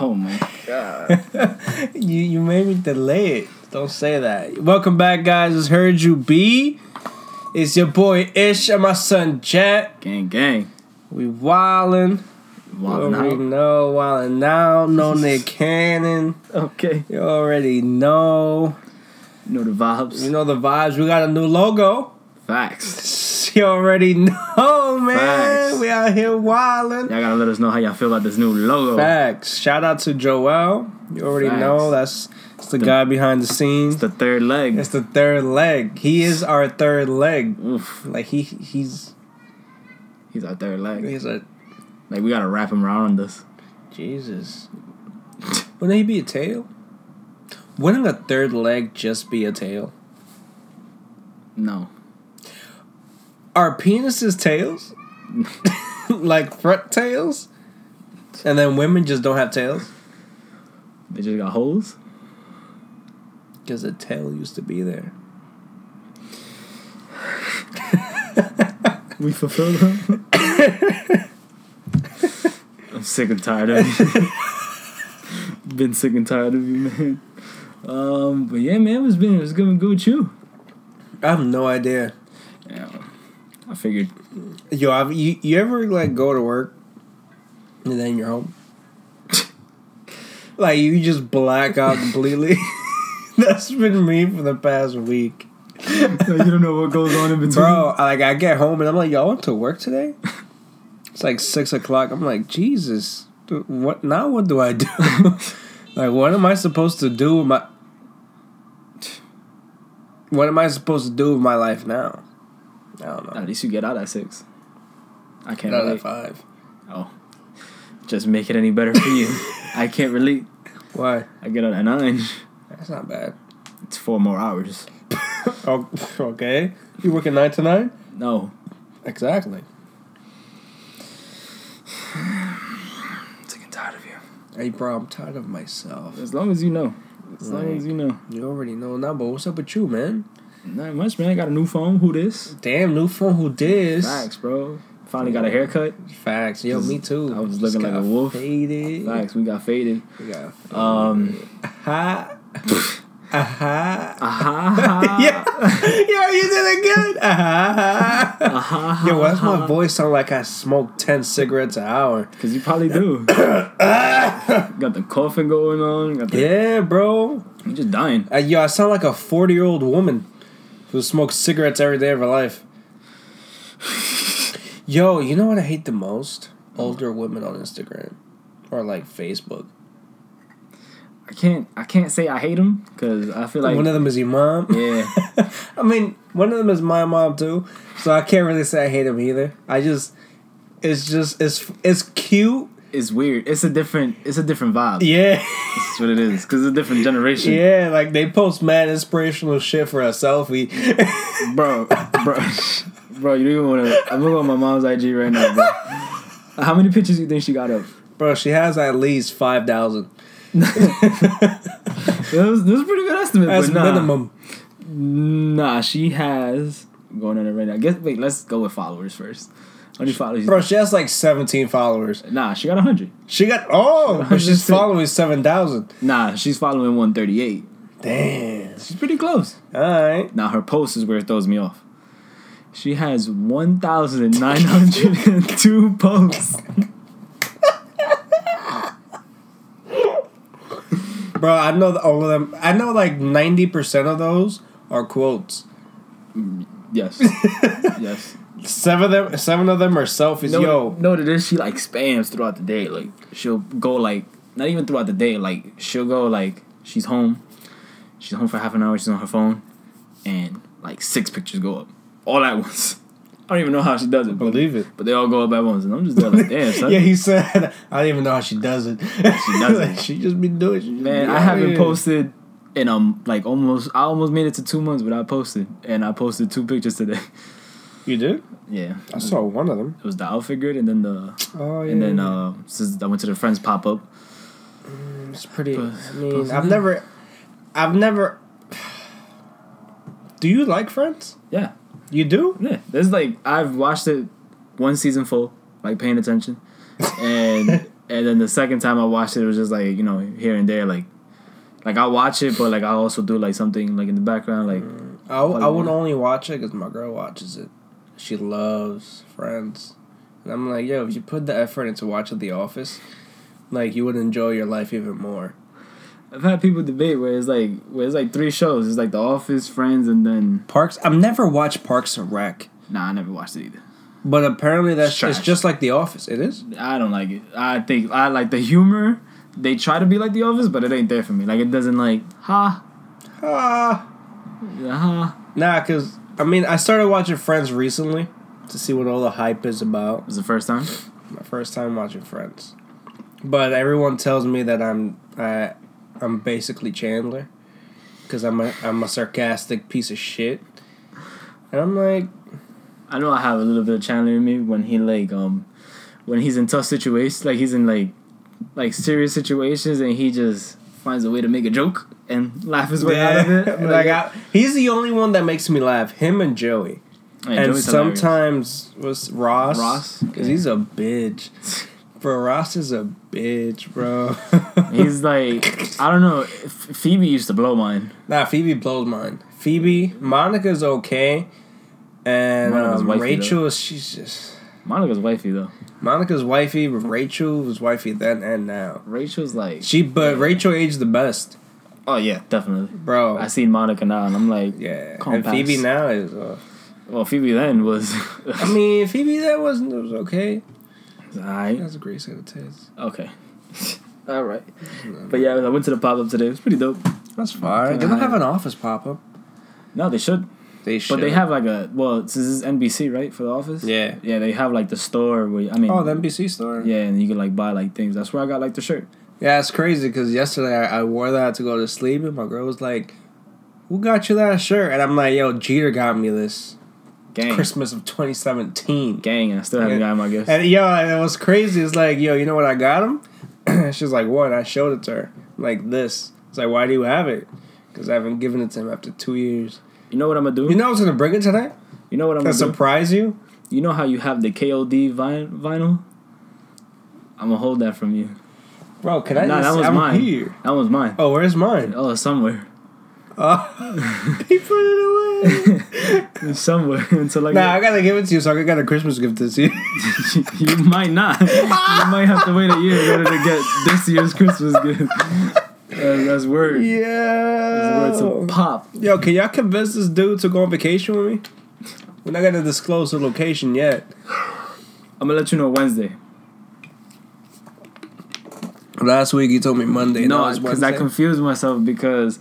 Oh my god. You you made me delay it. Don't say that. Welcome back, guys. It's heard you be. It's your boy Ish and my son Jet. gang gang. We wildin'. Wildin' out. know, wildin' now. No Nick Cannon. Okay. You already know. You know the vibes. You know the vibes. We got a new logo. Facts. You already know, man. Facts. We out here wildin'. Y'all gotta let us know how y'all feel about this new logo. Facts. Shout out to Joel. You already Facts. know that's, that's the guy behind the scenes. The third leg. It's the third leg. He is our third leg. Oof. Like he he's He's our third leg. he's a Like we gotta wrap him around this. Jesus. Wouldn't he be a tail? Wouldn't a third leg just be a tail? No. Are penises tails? like front tails? And then women just don't have tails? They just got holes. Because the tail used to be there. We fulfilled them. I'm sick and tired of you. Been sick and tired of you, man. Um, but yeah, man, it's been it's going good with you. I have no idea. Yeah, I figured. Yo, have you, you ever like go to work and then you're home? like you just black out completely. That's been me for the past week. like you don't know what goes on in between. Bro, like I get home and I'm like, y'all went to work today? It's like six o'clock. I'm like, Jesus, dude, what now? What do I do? like, what am I supposed to do with my? What am I supposed to do with my life now? I don't know. At least you get out at six. I can't Not at relate. five. Oh, just make it any better for you. I can't relate. Why? I get out at nine. That's not bad. It's four more hours. Oh, okay. You working nine to nine? No, Exactly. I'm sick and tired of you. Hey, bro, I'm tired of myself. As long as you know. As long as you know. You already know now, but what's up with you, man? Not much, man. I got a new phone. Who this? Damn, new phone. Who this? Facts, bro. Finally got a haircut. Facts. Yo, me too. I was Just looking like a wolf. Faded. Facts. We got faded. We got faded. Um. Aha. Aha. Aha. yeah. yeah, you did it good. Aha. Aha. Yo, why's my voice sound like I smoke 10 cigarettes an hour? Because you probably do. got the coughing going on. Got the, Yeah, bro. You just dying. Uh, yo, I sound like a 40 year old woman who smokes cigarettes every day of her life. Yo, you know what I hate the most? Older women on Instagram or like Facebook. I can't. I can't say I hate them because I feel like one of them is your mom. yeah. I mean, one of them is my mom too, so I can't really say I hate them either. I just, it's just, it's it's cute. It's weird. It's a different. It's a different vibe. Yeah, That's what it is. Because it's a different generation. yeah. Like they post mad inspirational shit for a selfie. bro, bro, bro. You don't even want to. I'm looking on my mom's IG right now, bro. How many pictures do you think she got up? Bro, she has at least five thousand. That was, that was a pretty good estimate. That's but nah, minimum. Nah, she has going on it right now. Guess wait. Let's go with followers first. How many followers? Bro, she has like seventeen followers. Nah, she got hundred. She got oh, but she's 106. following seven thousand. Nah, she's following one thirty eight. Damn. She's pretty close. All right. Now her post is where it throws me off. She has one thousand nine hundred and two posts. Bro, I know that all of them. I know like ninety percent of those are quotes. Mm, yes. yes. Seven of them. Seven of them are selfies. No, Yo, no, that is she like spams throughout the day. Like she'll go like not even throughout the day. Like she'll go like she's home, she's home for half an hour. She's on her phone, and like six pictures go up all at once. I don't even know how she does it, but, believe it. but they all go up at once, and I'm just there like, damn, son. Yeah, he said. I don't even know how she does it. She does it. she just be doing. Just Man, I haven't posted in um like almost I almost made it to two months without posting, and I posted two pictures today. You did? Yeah, I saw one of them. it was the outfit grid, and then the Oh yeah. and then uh since I went to the friends pop up. it's pretty. But- I mean, I've never, I've never. Do you like Friends? Yeah, You do? Yeah, there's like I've watched it one season full, like paying attention, and and then the second time I watched it, it was just like you know here and there, like like I watch it, but like I also do like something like in the background, like I, I would only watch it because my girl watches it. She loves Friends, and I'm like, yo, if you put the effort into watching The Office, like you would enjoy your life even more. I've had people debate where it's like where it's like three shows. It's like The Office, Friends, and then Parks. I've never watched Parks and Rec, nah, I never watched it either. but apparently that's It's it's, just like The Office. It is. I don't like it. I think I like the humor. They try to be like The Office, but it ain't there for me. Like it doesn't like ha ha. nah, because I mean, I started watching Friends recently to see what all the hype is about. It was the first time. My first time watching Friends, but everyone tells me that I'm I, I'm basically Chandler, because I'm a I'm a sarcastic piece of shit, and I'm like, I know I have a little bit of Chandler in me when he like um when he's in tough situations, like he's in like like serious situations, and he just finds a way to make a joke and laugh his way out of it. like I, he's the only one that makes me laugh. Him and Joey, Yeah, and Joey's hilarious. sometimes was Ross. Ross? because he's a bitch. Bro, Ross is a bitch, bro. he's like I don't know. Phoebe used to blow mine. nah, Phoebe blows mine. Phoebe, Monica's okay, and um, wifey, Rachel, she's just Monica's wifey though. Monica's wifey. Rachel was wifey then and now. Rachel's like She, but Rachel aged the best, oh yeah, definitely. bro. I seen Monica now, and I'm like, yeah, and Phoebe pass. now is. Uh, well, Phoebe then was. I mean, Phoebe then wasn't. It was okay. Alright. That's a great set of tits. Okay. All right. But yeah, I went to the pop up today. It was pretty dope. That's fine. They don't have an office pop up. No, they should. They should. But they have like a well, this is NBC, right, for the office. Yeah. Yeah, they have like the store where I mean. Oh, the NBC store. Yeah, and you can like buy like things. That's where I got like the shirt. Yeah, it's crazy because yesterday I, I wore that to go to sleep, and my girl was like, "Who got you that shirt?" And I'm like, "Yo, Jeter got me this Gang. Christmas of 2017." Gang, and I still haven't gotten my gift. And yo, and it was crazy. It's like, yo, you know what I got him? She's like, what? I showed it to her. I'm like this. It's like, why do you have it? Because I haven't given it to him after two years. You know what I'm gonna do? You know I was gonna bring it today You know what I'm to gonna do? surprise you. You know how you have the KOD vin- vinyl? I'm gonna hold that from you. Bro, can I? Nah, that was I'm mine. here. That was mine. Oh, where's mine? Oh, somewhere. Oh, he put it away. Somewhere until I nah, I gotta give it to you, so I got a Christmas gift this year. you might not. you might have to wait a year in order to get this year's Christmas gift. Uh, that's word. That's yeah. word to pop. Yo, can y'all convince this dude to go on vacation with me? We're not gonna disclose the location yet. I'm gonna let you know Wednesday. Last week he told me Monday. No, it's because I confused myself because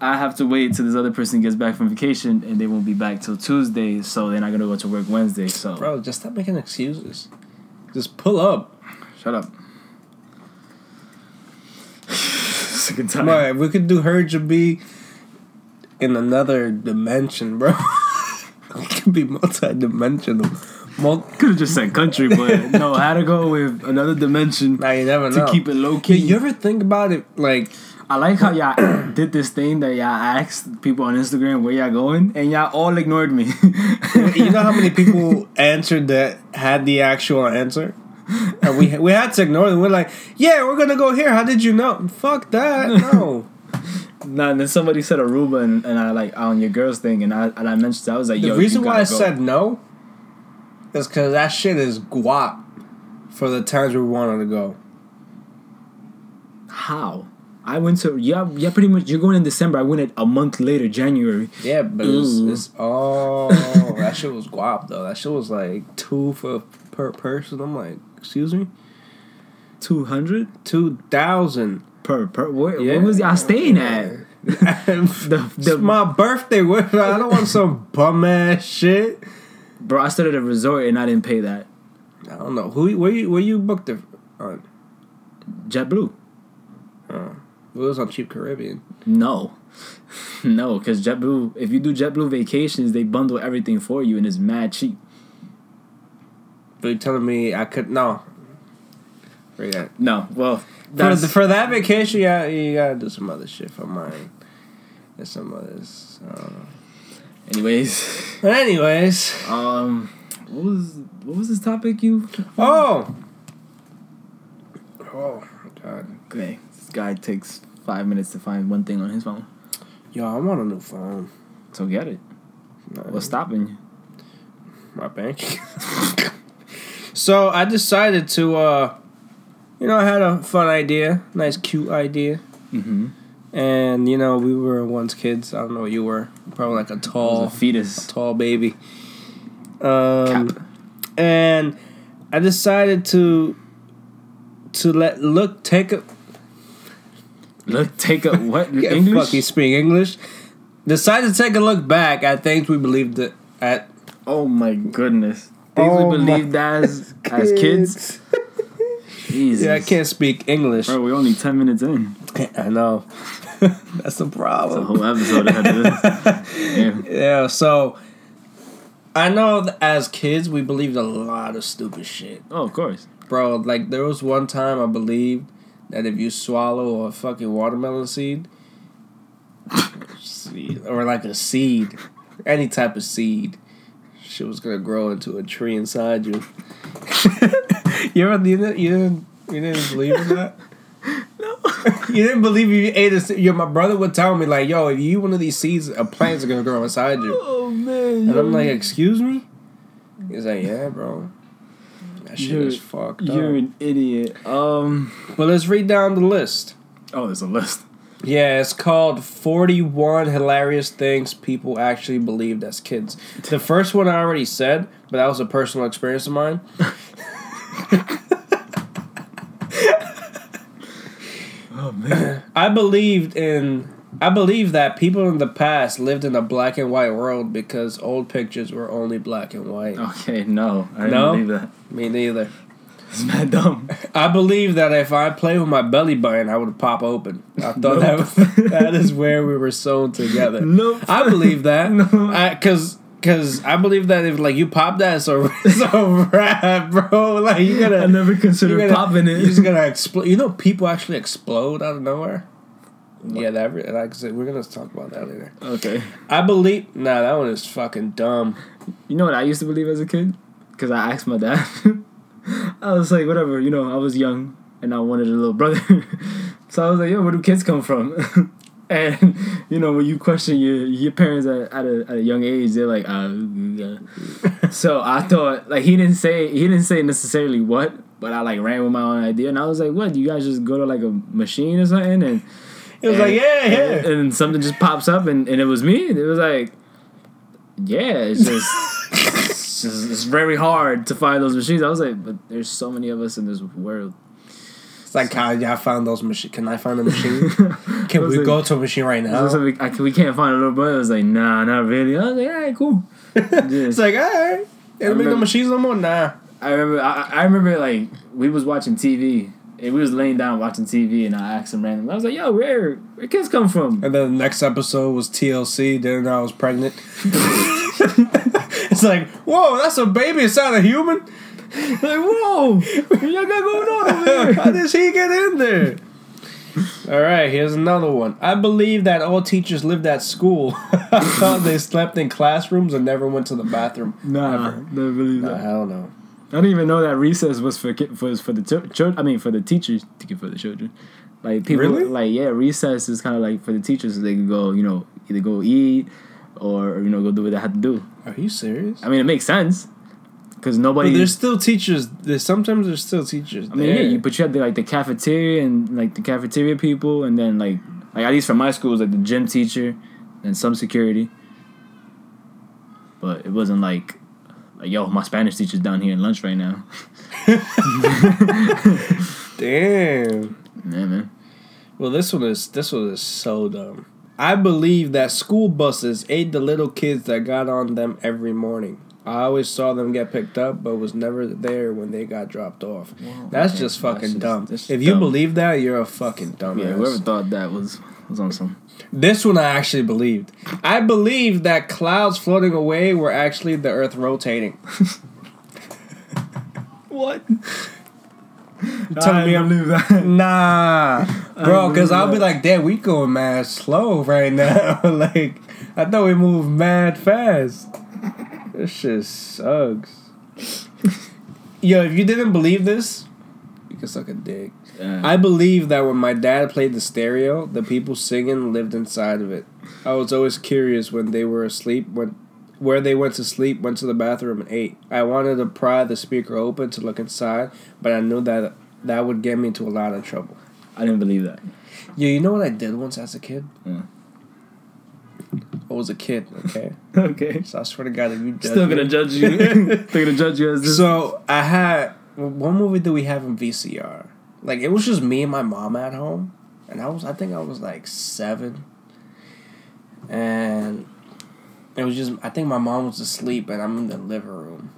I have to wait till this other person gets back from vacation and they won't be back till Tuesday, so they're not gonna go to work Wednesday. So Bro, just stop making excuses. Just pull up. shut up. Sick and tired. Bro, if we could do her to be in another dimension, bro. it could be multi-dimensional. Mul- Could have just said country, but no, I had to go with another dimension now you never to know. keep it low key. you ever think about it? Like, I like how y'all did this thing that y'all asked people on Instagram where y'all going, and y'all all ignored me. you know how many people answered that had the actual answer? And we we had to ignore them. We're like, yeah, we're gonna go here. How did you know? Fuck that. No. nah, and then somebody said Aruba, and, and I like on your girls thing, and I and I mentioned I was like, The reason why I go. said no is because that shit is guap for the times we wanted to go. how I went to yeah yeah pretty much you're going in December. I went it a month later, January. Yeah, but it's, it's oh that shit was guap though. That shit was like two for per person. I'm like, excuse me, Two hundred two thousand. per per. Where, Yeah. where was y'all staying at? the, the- it's my birthday. What- I don't want some bum ass shit. Bro, I stayed at a resort and I didn't pay that. I don't know who where you where you booked it on. JetBlue. Oh, it was on Cheap Caribbean. No. No, because JetBlue, if you do JetBlue vacations, they bundle everything for you and it's mad cheap. But you're telling me I could no. Forget. No, well, For, for that vacation, yeah, you gotta do some other shit for mine. There's some others. I don't know. Anyways. Anyways, Um, what was what was this topic you? oh, Oh god. Okay, this guy takes five minutes to find one thing on his phone. Yo, I want a new phone. So get it. No, What's stopping you? my bank. so I decided to, uh, you know, I had a fun idea, nice, cute idea, Mm-hmm. And you know, we were once kids. I don't know what you were, probably like a tall, a fetus. tall baby. Um, Cap. and I decided to to let look take a Look, take a what yeah, English? fuck you speak English. Decided to take a look back at things we believed that at Oh my goodness. Things Oh we believed as as kids. Jesus. Yeah, I can't speak English. Bro, we're only ten minutes in. I know. That's the problem. whole episode ahead of this. Yeah. Yeah, so I know that as kids we believed a lot of stupid shit. Oh, of course. Bro, like there was one time I believed that if you swallow a fucking watermelon seed seed or like a seed, any type of seed, shit was gonna grow into a tree inside you. you ever you didn't you didn't, you didn't believe in that? You didn't believe you ate a. Yo, my brother would tell me like, "Yo, if you eat one of these seeds, a plant's gonna grow inside you." Oh man. And I'm like, "Excuse me?" He's like, "Yeah, bro." That shit You're- is fucked up. You're an idiot. Um. But let's read down the list. Oh, there's a list. Yeah, it's called 41 Hilarious Things People Actually Believed as Kids. The first one I already said, but that was a personal experience of mine. Oh man. I believed in. I believe that people in the past lived in a black and white world because old pictures were only black and white. okay, no. I didn't No? believe that. Me neither. It's mad dumb. I believe that if I play with my belly button, I would pop open. I thought Nope. that was, that is where we were sewn together. Nope. I believe that. No. Because cause I believe that if like you pop that, it's a, it's bro. Like you gotta. I never considered popping it. You're just gonna explode. You know, people actually explode out of nowhere. Yeah, that like I said, we're gonna talk about that later. okay. I believe. Nah, that one is fucking dumb. You know what I used to believe as a kid? Because I asked my dad. I was like, whatever, you know, I was young and I wanted a little brother. so I was like, yo, where do kids come from? and, you know, when you question your, your parents at, at, a, at a young age, they're like, uh, yeah. so I thought, like, he didn't say, he didn't say necessarily what, but I, like, ran with my own idea. And I was like, what, you guys just go to, like, a machine or something? And It was and- like, yeah, yeah. and, and something just pops up and, and it was me. It was like, yeah, it's just, it's just it's very hard to find those machines. I was like, but there's so many of us in this world. Like, how y'all found those machines? Can I find a machine? Can we like- go to a machine right now? like, I, we can't find a little brother. I was like, nah, not really. I was like, all right, cool. It's like, all right. They don't make no machines no more? Nah. I remember, I, I remember like we was watching TV. And we was laying down watching TV, and I asked him randomly. I was like, "Yo, where where kids come from?" And then the next episode was TLC. Didn't know I was pregnant. it's like, whoa, that's a baby. It's not a human. Like, whoa, what y'all got going on over How does he get in there? All right, here's another one. I believe that all teachers lived at school. I thought they slept in classrooms and never went to the bathroom. Nah, Ever. never uh, believe Nah, that. hell no. I didn't even know that recess was for was for the children. I mean, for the teachers to get for the children. Like people, Really? like yeah, recess is kind of like for the teachers so they can go, you know, either go eat or you know go do what they have to do. Are you serious? I mean, it makes sense because nobody. But there's still teachers. There's sometimes there's still teachers. I mean, yeah, you but you have the, like the cafeteria and like the cafeteria people, and then like like at least for my school, it was like the gym teacher and some security. But it wasn't like, like yo, my Spanish teacher's down here in lunch right now. Damn. Yeah, man. Well, this one is this one is so dumb. I believe that school buses ate the little kids that got on them every morning. I always saw them get picked up, but was never there when they got dropped off. That's just fucking That's just- dumb. that's if you believe that, you're a fucking dumbass. Yeah, whoever thought that was was on some. This one I actually believed. I believed that clouds floating away were actually the Earth rotating. What? telling me I'm- believe that. Nah, bro, because I'll be like, damn, we going mad slow right now. like, I thought we moved mad fast. This shit sucks. Yo, if you didn't believe this, You can suck a dick. Yeah. I believe that when my dad played the stereo, the people singing lived inside of it. I was always curious when they were asleep, when where they went to sleep, went to the bathroom, and ate. I wanted to pry the speaker open to look inside, but I knew that that would get me into a lot of trouble. I didn't believe that. Yeah, you know what I did once as a kid? Yeah. Was a kid, okay? Okay. So I swear to God, if you judge Still gonna judge you. Still gonna judge you as this. So I had what movie did we have in VCR? Like it was just me and my mom at home, and I was I think I was like seven, and it was just I think my mom was asleep and I'm in the living room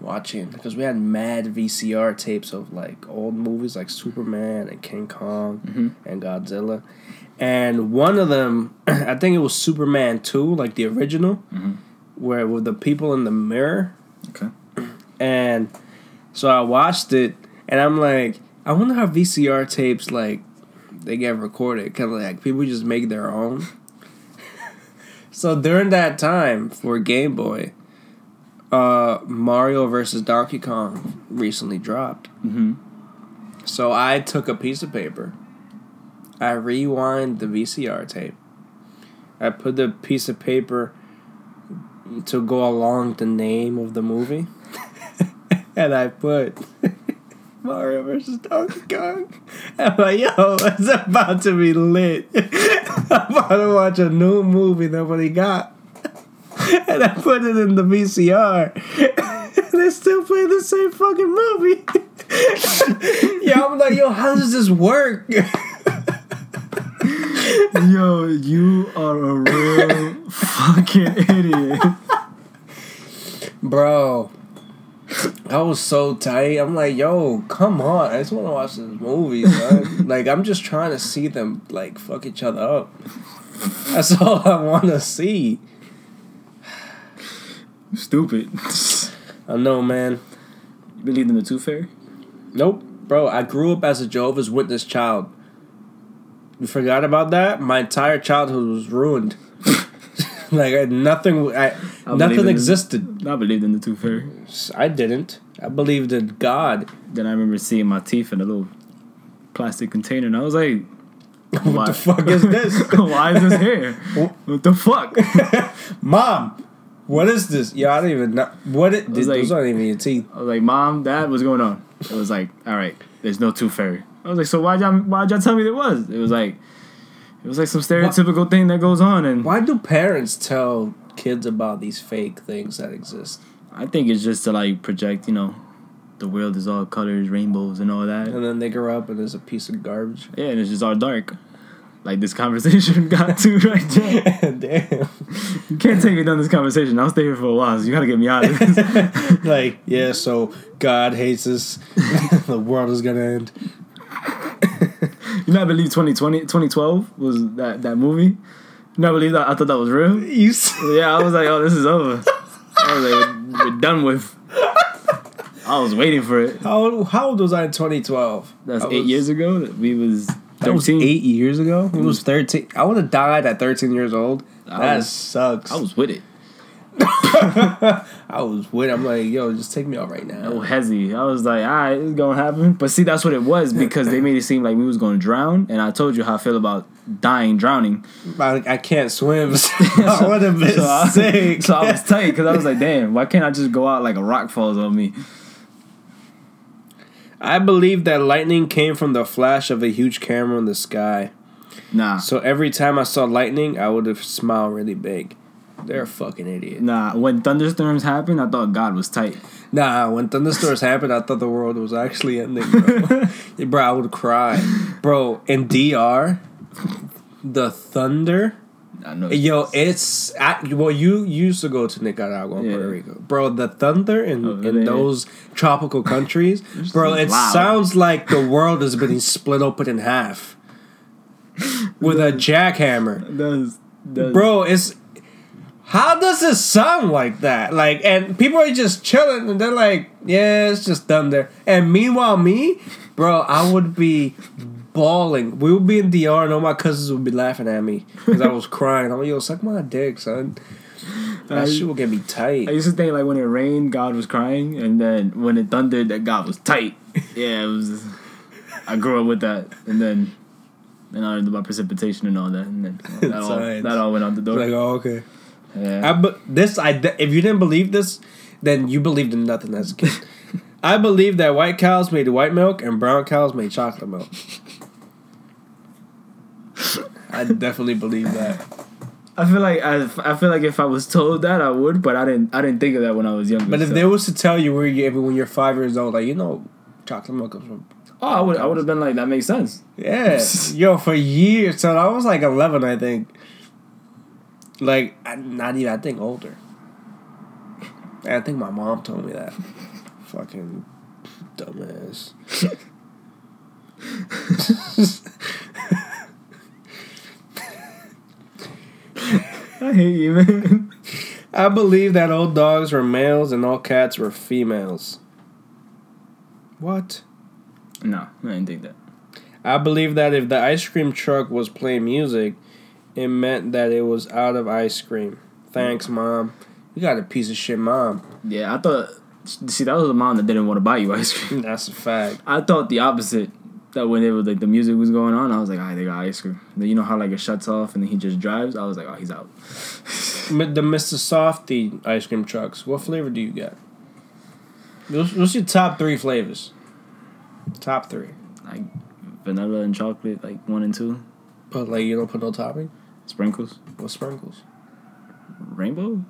watching because we had mad VCR tapes of like old movies like Superman and King Kong Mhm. and Godzilla, and one of them I think it was Superman two like the original, Mhm. where with the people in the mirror Okay. and so I watched it, and I'm like, I wonder how VCR tapes like they get recorded. Kind of like people just make their own. so during that time for Game Boy, uh, Mario versus Donkey Kong recently dropped. Mm-hmm. So I took a piece of paper, I rewind the VCR tape, I put the piece of paper to go along the name of the movie, and I put Mario versus Donkey Kong. I'm like, yo, it's about to be lit. I'm about to watch a new movie nobody got. And I put it in the VCR. And they still play the same fucking movie. yeah, I'm like, yo, how does this work? Yo, you are a real fucking idiot. Bro. I was so tight. I'm like, yo, come on. I just want to watch this movie, son. like, I'm just trying to see them, like, fuck each other up. That's all I want to see. Stupid. I know, man. Believe in the Tooth Fairy? Nope. Bro, I grew up as a Jehovah's Witness child. You forgot about that? My entire childhood was ruined. like, I, nothing, I, I nothing in- existed. I believed in the Tooth Fairy. I didn't. I believed in God. Then I remember seeing my teeth in a little plastic container, and I was like, What the fuck is this? Why is this here? What the fuck? Mom, what is this? Yeah, I don't even know. What it, was those like- aren't even your teeth. I was like, Mom, Dad, what's going on? It was like, all right, there's no Tooth Fairy. I was like, so why'd y'all, why'd y'all tell me there was? It was like, it was like some stereotypical thing that goes on, and Why do parents tell kids about these fake things that exist? I think it's just to like project, you know, the world is all colors, rainbows, and all that. And then they grow up and there's a piece of garbage. Yeah, and it's just all dark. Like this conversation got to right there. Damn. You can't take me down this conversation. I'll stay here for a while, so you gotta get me out of this. like, yeah, so God hates us. the world is gonna end. You not believe 2020, 2012 was that, that movie? You not believe that? I thought that was real. You Yeah, I was like, oh, this is over. I was like, we're done with. I was waiting for it. how, old, how old was I in 2012? That's I eight was- years ago. We was That was thirteen. eight years ago? It mm. was 13. I would have died at 13 years old. That was- sucks. I was with it. I was with. I'm like, yo, just take me out right now. Oh, hezzy. I was like, all right, it's gonna happen. But see, that's what it was because they made it seem like we was gonna drown, and I told you how I feel about dying, drowning. I, I can't swim. So I would have been So I, sick. so I was tight because I was like, damn, why can't I just go out like a rock falls on me? I believe that lightning came from the flash of a huge camera in the sky. Nah, So every time I saw lightning, I would have smiled really big. They're a fucking idiot. nah. When thunderstorms happen, I thought God was tight. Nah, when thunderstorms happened, I thought the world was actually ending, bro. Yeah, bro, I would cry. Bro, in DR, the thunder. I know. Yo, it's I, well, you used to go to Nicaragua and Yeah. Puerto Rico, bro. The thunder in, Over in those tropical countries, bro. It loud. sounds like the world is being split open in half with a jackhammer, does, does. bro. It's how does it sound like that? Like, and people are just chilling, and they're like, "Yeah, it's just thunder." And meanwhile, me, bro, I would be bawling. We would be in DR, and all my cousins would be laughing at me because I was crying. I'm like, "Yo, suck my dick, son." That I- shit would get me tight. I used to think like when it rained, God was crying, and then when it thundered, that God was tight. Yeah, it was. I grew up with that, and then and I learned about precipitation and all that, and then that all, that all went out the door. like, oh, okay. Yeah. I be- this I de- if you didn't believe this, then you believed in nothing as a kid. I believe that white cows made white milk and brown cows made chocolate milk. I definitely believe that. I feel like I, I feel like if I was told that I would, but I didn't I didn't think of that when I was younger. But if so- they was to tell you where you when you're five years old, like you know, chocolate milk comes from. oh, I would I would have been like that makes sense. Yeah, yo, for years. So I was like eleven, I think. Like, not even. I think older. And I think my mom told me that. Fucking dumbass. I hate you, man. I believe that all dogs were males and all cats were females. What? no, I didn't think that. I believe that if the ice cream truck was playing music, it meant that it was out of ice cream. Thanks, mom. You got a piece of shit mom. Yeah, I thought. See, that was the mom that didn't want to buy you ice cream. That's a fact. I thought the opposite. That when it was like the music was going on, I was like, "Ah, they got ice cream." Then you know how like it shuts off and then he just drives. I was like, "Oh, he's out." The Mr. Softee ice cream trucks. What flavor do you get? What's, what's your top three flavors? Top three. Like vanilla and chocolate, like one and two. But like you don't put no topping. Sprinkles, What sprinkles? rainbow.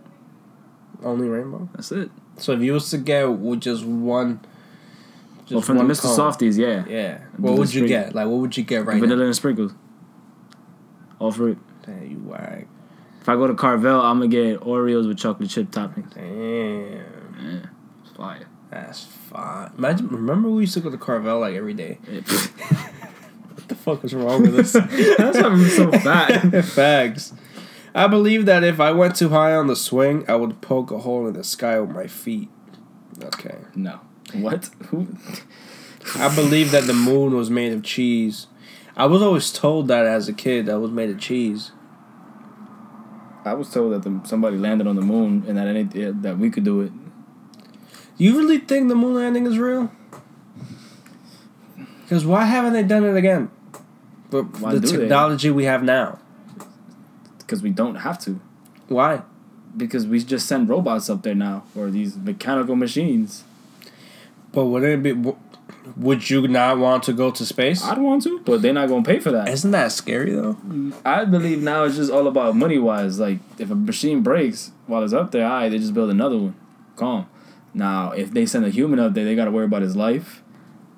Only rainbow. That's it. So if you was to get with just one, just well, from the Mr. cone, Softies, yeah. Yeah. What would you get? Like what would you get right vanilla now? and sprinkles. All for it. Damn, you whack. If I go to Carvel, I'm gonna get Oreos with chocolate chip toppings. Damn. Yeah, it's fire. That's fine. Imagine. Remember we used to go to Carvel like every day. Yeah. What the fuck is wrong with us? That's why I'm so fat. Fags. I believe that if I went too high on the swing, I would poke a hole in the sky with my feet. Okay. No. What? Who? I believe that the moon was made of cheese. I was always told that as a kid that was made of cheese. I was told that the, somebody landed on the moon and that any, yeah, that we could do it. You really think the moon landing is real? Because why haven't they done it again? But Why the do they? technology we have now. Because we don't have to. Why? Because we just send robots up there now, or these mechanical machines. But wouldn't it be? Would you not want to go to space? I'd want to, but they're not gonna pay for that. Isn't that scary though? I believe now it's just all about money wise. Like if a machine breaks while it's up there, alright, they just build another one. Calm. Now if they send a human up there, they gotta worry about his life,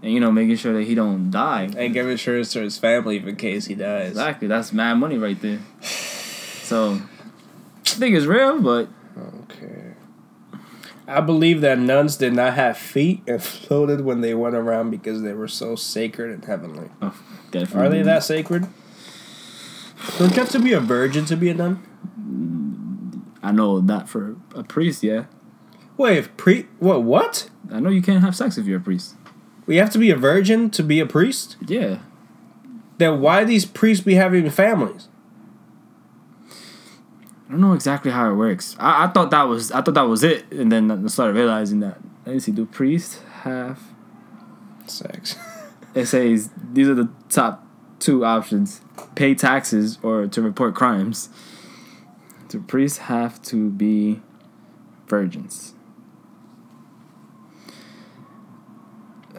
and you know making sure that he don't die. And give insurance to his family in case he dies. Exactly, that's mad money right there. So I think it's real, but Okay. I believe that nuns did not have feet and floated when they went around because they were so sacred and heavenly. oh, definitely. Are they that sacred? Don't you have to be a virgin to be a nun? Mm, I know that for a priest, yeah. Wait, if pre what what? I know you can't have sex if you're a priest. We have to be a virgin to be a priest? Yeah. Then why these priests be having families? I don't know exactly how it works. I, I thought that was I thought that was it, and then I started realizing that. Let me see. Do priests have? Sex. It says these are the top two options: pay taxes or to report crimes. Do priests have to be virgins?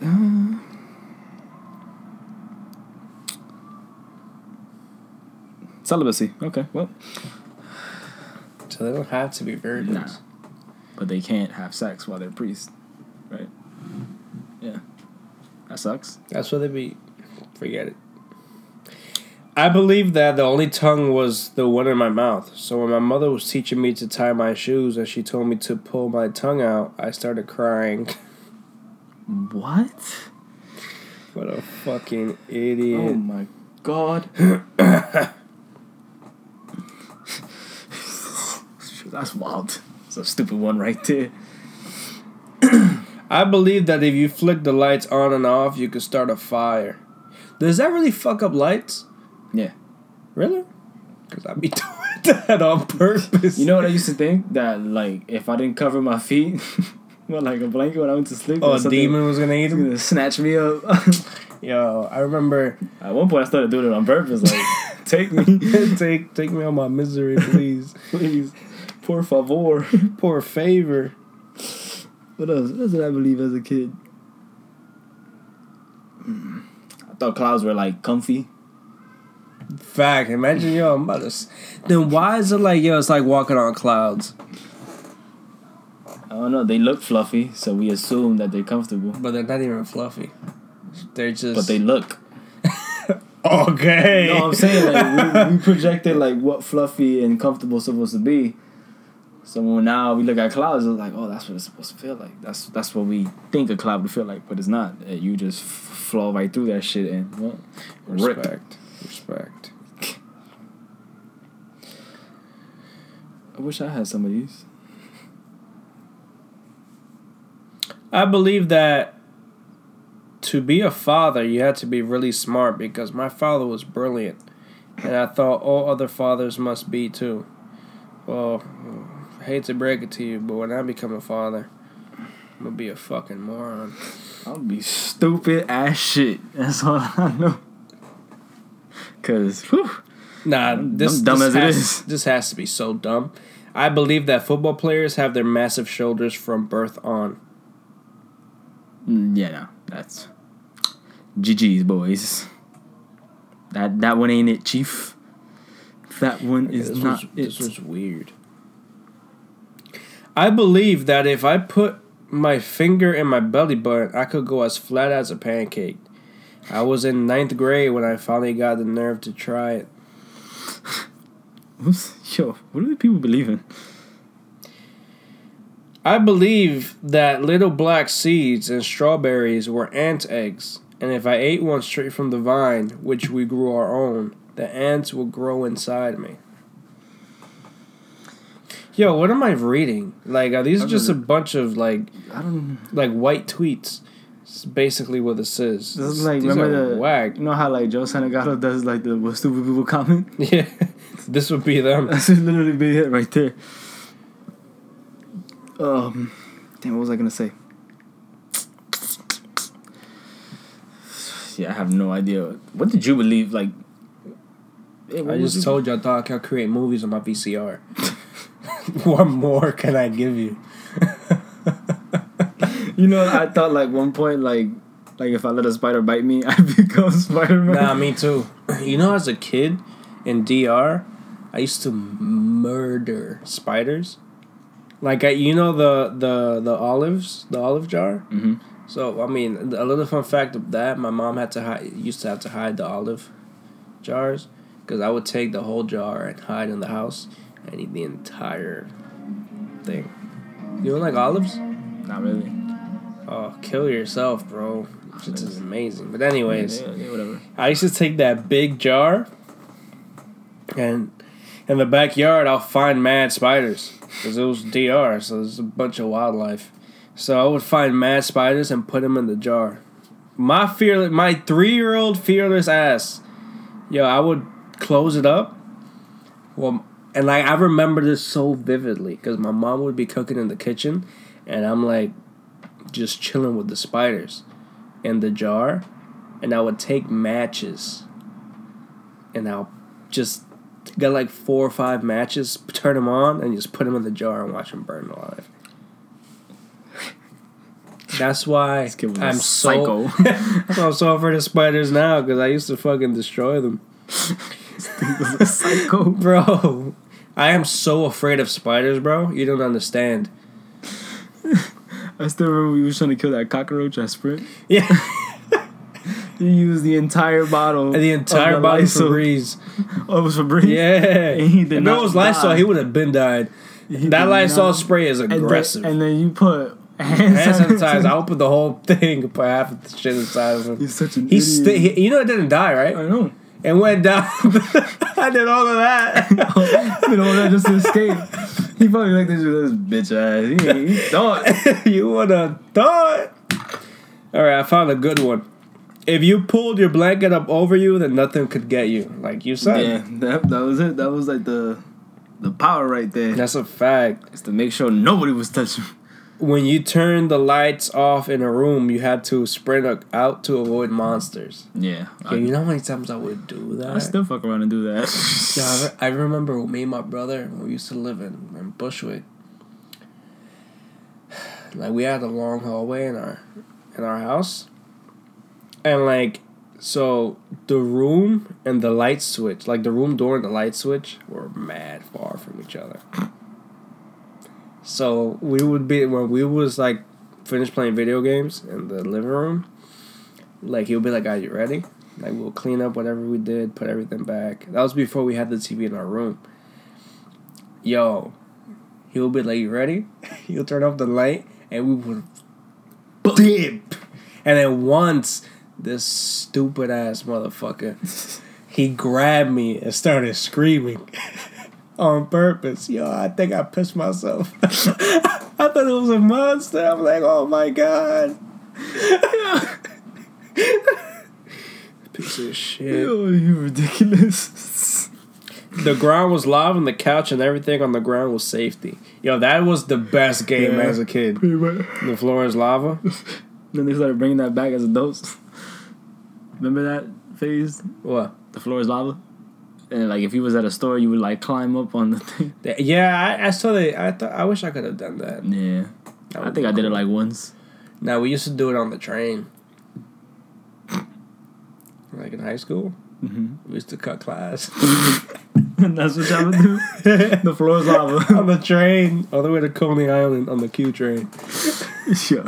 Uh, celibacy. Okay, well, So they don't have to be virgins. Nah. but they can't have sex while they're priests, right? Yeah, that sucks. That's what they be. Forget it. I believe that the only tongue was the one in my mouth. So when my mother was teaching me to tie my shoes and she told me to pull my tongue out, I started crying. What? what a fucking idiot. Oh my god. That's wild. It's a stupid one right there. I believe that if you flick the lights on and off, you could start a fire. Does that really fuck up lights? Yeah. Really? Because I'd be doing that on purpose. You know what I used to think? That like if I didn't cover my feet like a blanket when I went to sleep, Oh, a demon was gonna eat him? gonna snatch me up. Yo, I remember. At one point, I started doing it on purpose. Like, take me, take take me out my misery, please. please, por favor. Poor favor. What else? What else did I believe as a kid? Mm, I thought clouds were like comfy. Fact. Imagine yo, I'm about to. s- Then why is it like yo? It's like walking on clouds, I don't know. They look fluffy, so we assume that they're comfortable. but they're not even fluffy. They're just. But they look. okay. No, I'm saying like we, we projected like what fluffy and comfortable is supposed to be. So when now we look at clouds, it's like, oh, that's what it's supposed to feel like. That's that's what we think a cloud would feel like, but it's not. You just f- flow right through that shit and well, rip. Respect. Respect. I wish I had some of these. I believe that to be a father, you had to be really smart because my father was brilliant, and I thought all other fathers must be too. Well, I hate to break it to you, but when I become a father, I'm gonna be a fucking moron. I'll be stupid as shit. That's all I know. Cause whew, Nah, this I'm dumb this as it has, is. This has to be so dumb. I believe that football players have their massive shoulders from birth on. Mm, yeah, no, that's GG's boys. That that one ain't it, chief. That one is not was, this was weird. I believe that if I put my finger in my belly button, I could go as flat as a pancake. I was in ninth grade when I finally got the nerve to try it. Yo, what do the people believe in? I believe that little black seeds and strawberries were ant eggs, and if I ate one straight from the vine, which we grew our own, the ants would grow inside me. Yo, what am I reading? Like, are these just a bunch of like I don't. like white tweets? It's basically what this is. This is like These remember the whack. You know how like Joe Santagato does like the what stupid people comment. Yeah, this would be them. That's literally be it right there. Um, damn, what was I gonna say? Yeah, I have no idea. What did you believe? Like, hey, I just told you I thought I could create movies on my VCR. what more can I give you? You know, I thought like one point like, like if I let a spider bite me, I become Spider Man. Nah, me too. You know, as a kid in DR, I used to murder spiders. Like you know the the the olives, the olive jar. hmm So I mean, a little fun fact of that: my mom had to hide, used to have to hide the olive jars because I would take the whole jar and hide in the house and eat the entire thing. You don't like olives? Not really. Oh, kill yourself, bro. Shit is amazing. But anyways. yeah, yeah, whatever. I used to take that big jar, and in the backyard, I'll find mad spiders because it was DR, so there's a bunch of wildlife. So I would find mad spiders and put them in the jar. My fearless, my three-year-old fearless ass, yo, I would close it up. Well, and like I remember this so vividly because my mom would be cooking in the kitchen, and I'm like, just chilling with the spiders in the jar and I would take matches and I'll just get like four or five matches, turn them on, and just put them in the jar and watch them burn alive. That's why This kid was a I'm so. I'm so afraid of spiders now because I used to fucking destroy them, Psycho. bro. I am so afraid of spiders, bro. You don't understand. I still remember we was trying to kill that cockroach at Sprint. Yeah, You used the entire bottle. And the entire bottle of the body Lysol. Febreze. Oh, it was Febreze. Yeah, And he did if not it was Lysol, die. he would have been died. He that did Lysol not- spray is and then- aggressive. And then, you put hand, sanitizer. I opened the whole thing put half of the shit inside of him. He's such an He, idiot. sti- he, you know, it didn't die, right? I know. And went down. I did all of that. you know that just to escape. He probably like this, this bitch ass. He, he thought. you would have thought. All right, I found a good one. If you pulled your blanket up over you, then nothing could get you, like you said. Yeah, that, that was it. That was like the the power right there. That's a fact. Is to make sure nobody was touching. when you turn the lights off in a room, you had to sprint out to avoid monsters. Yeah. Yeah, you know how many times I would do that? I, I still fuck around and do that. Yeah, I, re- I remember me and my brother we used to live in, in Bushwick. Like we had a long hallway in our in our house. And like so the room and the light switch, like the room door and the light switch were mad far from each other. So we would be when we was like finished playing video games in the living room, like he would be like, Are you ready? Like we'll clean up whatever we did, put everything back. That was before we had the TV in our room. Yo, he would be like, "You ready?" He'll turn off the light, and we would dip. And then once this stupid ass motherfucker, he grabbed me and started screaming on purpose. Yo, I think I pissed myself. I thought it was a monster. I'm like, oh my god. Piece of shit. Yo, you ridiculous. The ground was lava and the couch and everything on the ground was safety. Yo, that was the best game Yeah. as a kid. The floor is lava. Then they started bringing that back as adults. Remember that phase? What? The floor is lava. And like if you was at a store, you would like climb up on the thing. Yeah, I, I saw the. I thought I wish I could have done that. Yeah, That I think I did it like once. No, we used to do it on the train. Like in high school, hmm we used to cut class And that's what y'all would do. The floor is lava. on the train all the way to Coney Island on the Q train. Yo.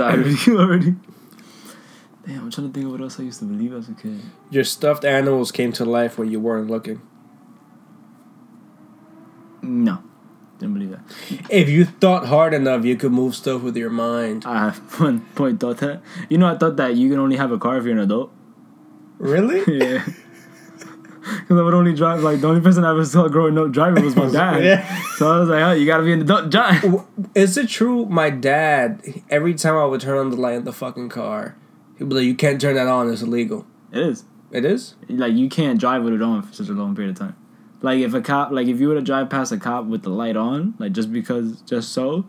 Tired of you already. Damn, I'm trying to think of what else I used to believe as a kid. Your stuffed animals came to life when you weren't looking. No, didn't believe that. If you thought hard enough, you could move stuff with your mind. I at one point thought that. You know, I thought that you can only have a car if you're an adult. Really? Yeah. Because I would only drive, like, the only person I ever saw growing up driving was my dad. Yeah. So I was like, oh, you gotta be an adult drive. W- Is it true? My dad, every time I would turn on the light in the fucking car, he'd be like, "You can't turn that on. It's illegal." It is. It is. Like, you can't drive with it on for such a long period of time. Like, if a cop, like, if you were to drive past a cop with the light on, like, just because, just so,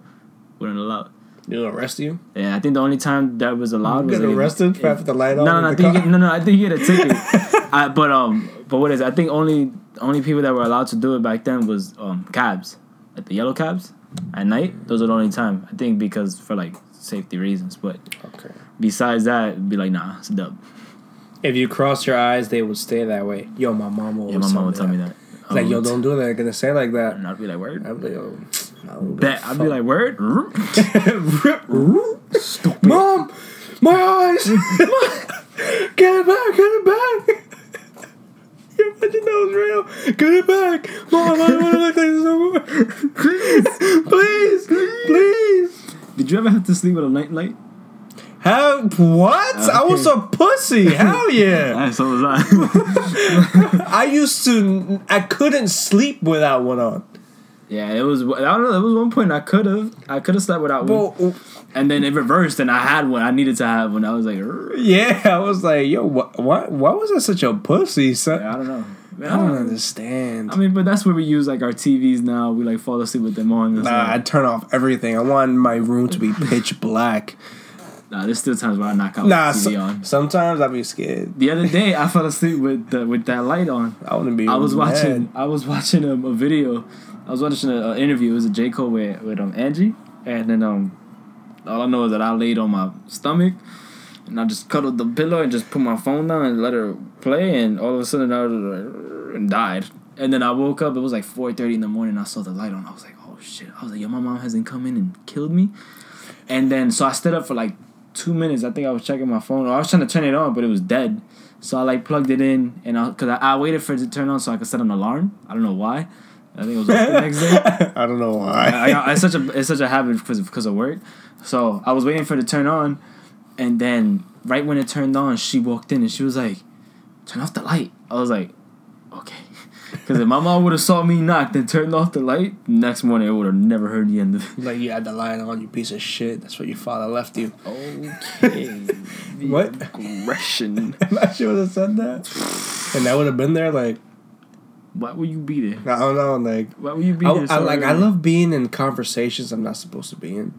wouldn't allow it. They'll arrest you. Yeah, I think the only time that was allowed was Get like, arrested for if- having the light on. No, no, I think you get, no, no. I think you get a ticket. I, but um, but what is? It? I think only only people that were allowed to do it back then was um cabs, like the yellow cabs, at night. Those are the only time. I think because for like safety reasons. But Okay. besides that, it'd be like nah, it's a dub. If you cross your eyes, they would stay that way. Yo, my mom will. Yeah, my mom would tell me that. Like, yo, don't do that. They're gonna say like that. And I'd be like, word. I'd be like, yo, I Bet. I'd be like, word. Stupid. Mom, my eyes. get it back. Get it back. You imagine that was real. Get it back. Mom, I don't want to look like this no more. please, please, please. Did you ever have to sleep with a night light? How? What? I was a pussy. Hell yeah. Ah, so was I. I used to. I couldn't sleep without one on. yeah, it was. I don't know. There was one point I could have. I could have slept without one. Well, And then it reversed, and I had one. I needed to have one. I was like, "Rrr." yeah, I was like, yo, what? What? Why was I such a pussy? Son? I don't know. I don't understand. I mean, but that's where we use like our TVs now. We like fall asleep with them on. Nah, I turn off everything. I want my room to be pitch black. Nah, there's still times where I knock out Nah, the TV so- on. sometimes I be scared. The other day, I fell asleep with the, with that light on. I wouldn't be. I was mad. watching. I was watching a, a video. I was watching an interview. It was a J Cole with with um Angie, and then um, all I know is that I laid on my stomach, and I just cuddled the pillow and just put my phone down and let her play, and all of a sudden I was like, and died. And then I woke up. It was like four thirty in the morning. I saw the light on. I was like, oh shit. I was like, yo, my mom hasn't come in and killed me. And then so I stood up for like two minutes. I think I was checking my phone. Or I was trying to turn it on, but it was dead. So I like plugged it in, and I because I, I waited for it to turn on so I could set an alarm. I don't know why. I think it was off the next day. I don't know I, why. I, it's such a it's such a habit because of, because of work. So I was waiting for it to turn on, and then right when it turned on, she walked in and she was like, "Turn off the light." I was like, because if my mom would have saw me knocked and turned off the light, next morning I would have never heard the end of it. like you had the light on, you piece of shit. That's what your father left you. Okay. What? Aggression. I should have said that, and that would have been there. Like, Why would you be there? I don't know, like Why would you be I, there? I so like I love being in conversations I'm not supposed to be in.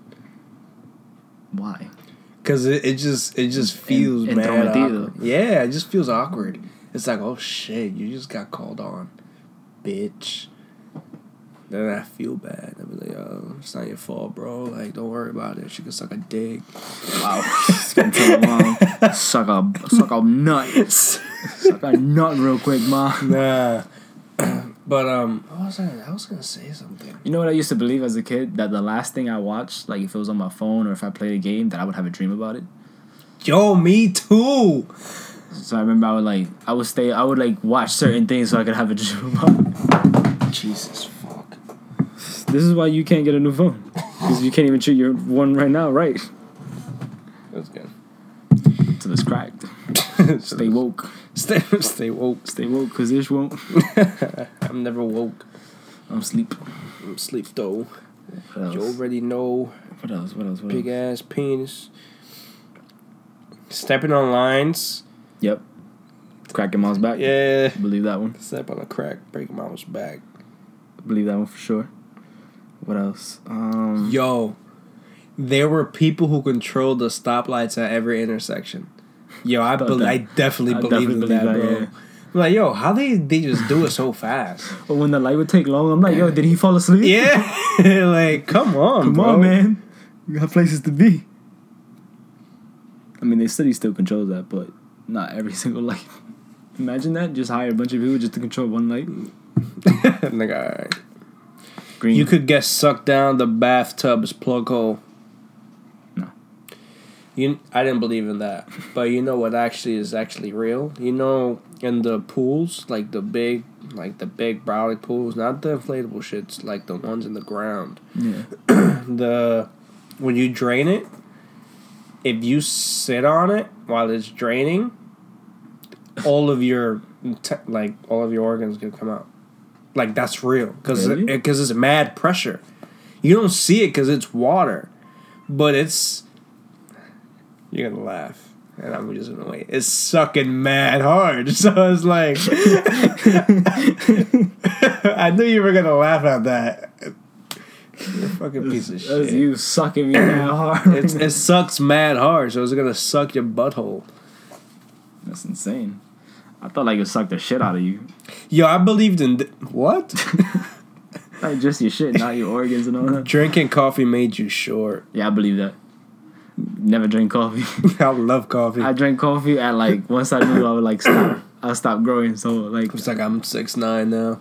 Why? Cause it, it just it just feels En- mad entrometido. awkward. Yeah, it just feels awkward. It's like, oh shit, you just got called on, bitch. Then I feel bad. I be like, oh, it's not your fault, bro. Like, don't worry about it. She can suck a dick. Wow. Just gonna tell mom, suck a suck a nut, suck a nut real quick, mom. nah. but um, what was I? I was gonna say something. You know what I used to believe as a kid that the last thing I watched, like if it was on my phone or if I played a game, that I would have a dream about it. Yo, me too. So I remember I would like I would stay I would like watch certain things so I could have a dream about. Jesus fuck. This is why you can't get a new phone because you can't even treat your one right now right. That's good. So it's cracked. Stay woke. Stay, stay woke. Stay woke because ish won't. I'm never woke. I'm sleep. I'm asleep though. What You already know. What else? What else? What Big else? ass penis. Stepping on lines. Yep. Cracking mom's back. Yeah. Believe that one. Step on a crack, break mom's back. Believe that one for sure. What else? Um. Yo, there were people who controlled the stoplights at every intersection. Yo, I, that- I definitely I believe definitely in that, that, bro. yeah. I'm like, yo, how they they just do it so fast? But when the light would take long, I'm like, yo, did he fall asleep? yeah, like come on, Come bro. on, man. You got places to be. I mean, the city still controls that, but not every single light. Imagine that. Just hire a bunch of people just to control one light. like, all right. Green. You could get sucked down the bathtub's plug hole. No. You, I didn't believe in that, but you know what actually is actually real. You know, in the pools, like the big, like the big brownie pools, not the inflatable shits, like the ones in the ground. Yeah. The when you drain it, if you sit on it while it's draining, all of your te- like all of your organs can come out. Like that's real because Really? because it's mad pressure. You don't see it because it's water, but it's. You're gonna laugh, and I'm just gonna wait. It's sucking mad hard, so I was like. I knew you were gonna laugh at that. You fucking piece of That's shit. you sucking me that hard. It's, it sucks mad hard, so it's gonna suck your butthole. That's insane. I thought like it sucked the shit out of you. Yo, I believed in th- what? Like just your shit, not your organs and all that. Drinking coffee made you short. Yeah, I believe that. Never drink coffee. I love coffee. I drank coffee at like once I knew I would like stop. I stopped growing, so like it's like I'm six nine now.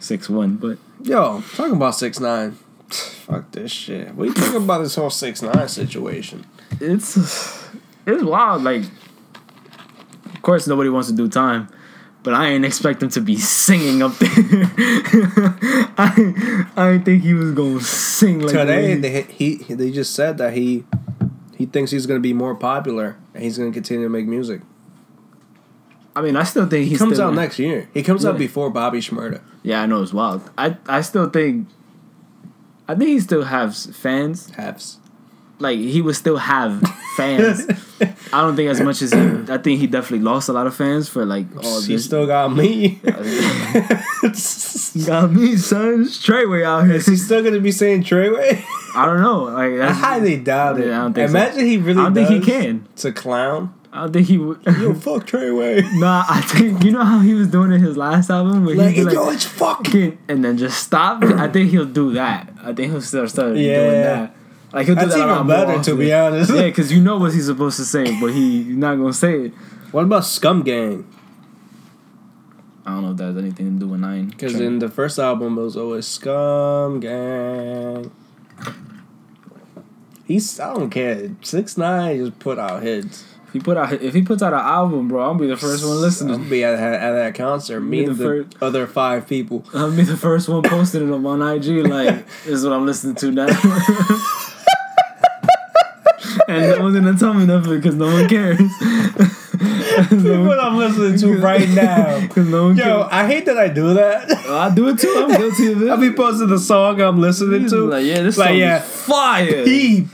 six one, but Yo, talking about six nine. Fuck this shit. What you think about this whole six nine situation? it's it's wild. Like, course, nobody wants to do time, but I ain't expect him to be singing up there. I I didn't think he was gonna sing like Today the they he they just said that he he thinks he's gonna be more popular and he's gonna continue to make music. I mean, I still think He comes out next year. He comes out before Bobby Shmurda. Yeah, I know it's wild. I I still think. I think he still has fans. Halves. Like he would still have fans. I don't think as much as he. I think he definitely lost a lot of fans for like all he this. still got me. got me, son. It's Treyway out here. Is he still gonna be saying Treyway? I don't know. Like I highly doubt it. I don't think so. Imagine he really. I don't think he can. To clown. I don't think he would. Yo, fuck Treyway. nah, I think you know how he was doing in his last album where Like, he'd be yo, it's "Fucking," and then just stop. I think he'll do that. I think he'll start start doing that. Like he'll do That's that a even lot more better, to be honest. Yeah, because you know what he's supposed to say, but he, he's not gonna say it. What about Scum Gang? I don't know if that has anything to do with nine. Because in the first album, it was always Scum Gang. He's I don't care. Six nine just put out hits. if he put out if he puts out an album, bro, I'll be the first one I'll listening. be at, at that concert. Me and the the first- other five people. I'll be the first one posting it up on IG. Like this is what I'm listening to now. and no one's gonna tell me nothing because no one cares. what I'm listening to right now. Because no one Yo, cares. I hate that I do that. I do it too. I'm guilty of it. I be posting the song I'm listening to. like, yeah, this Like, song yeah. is fire. Peep.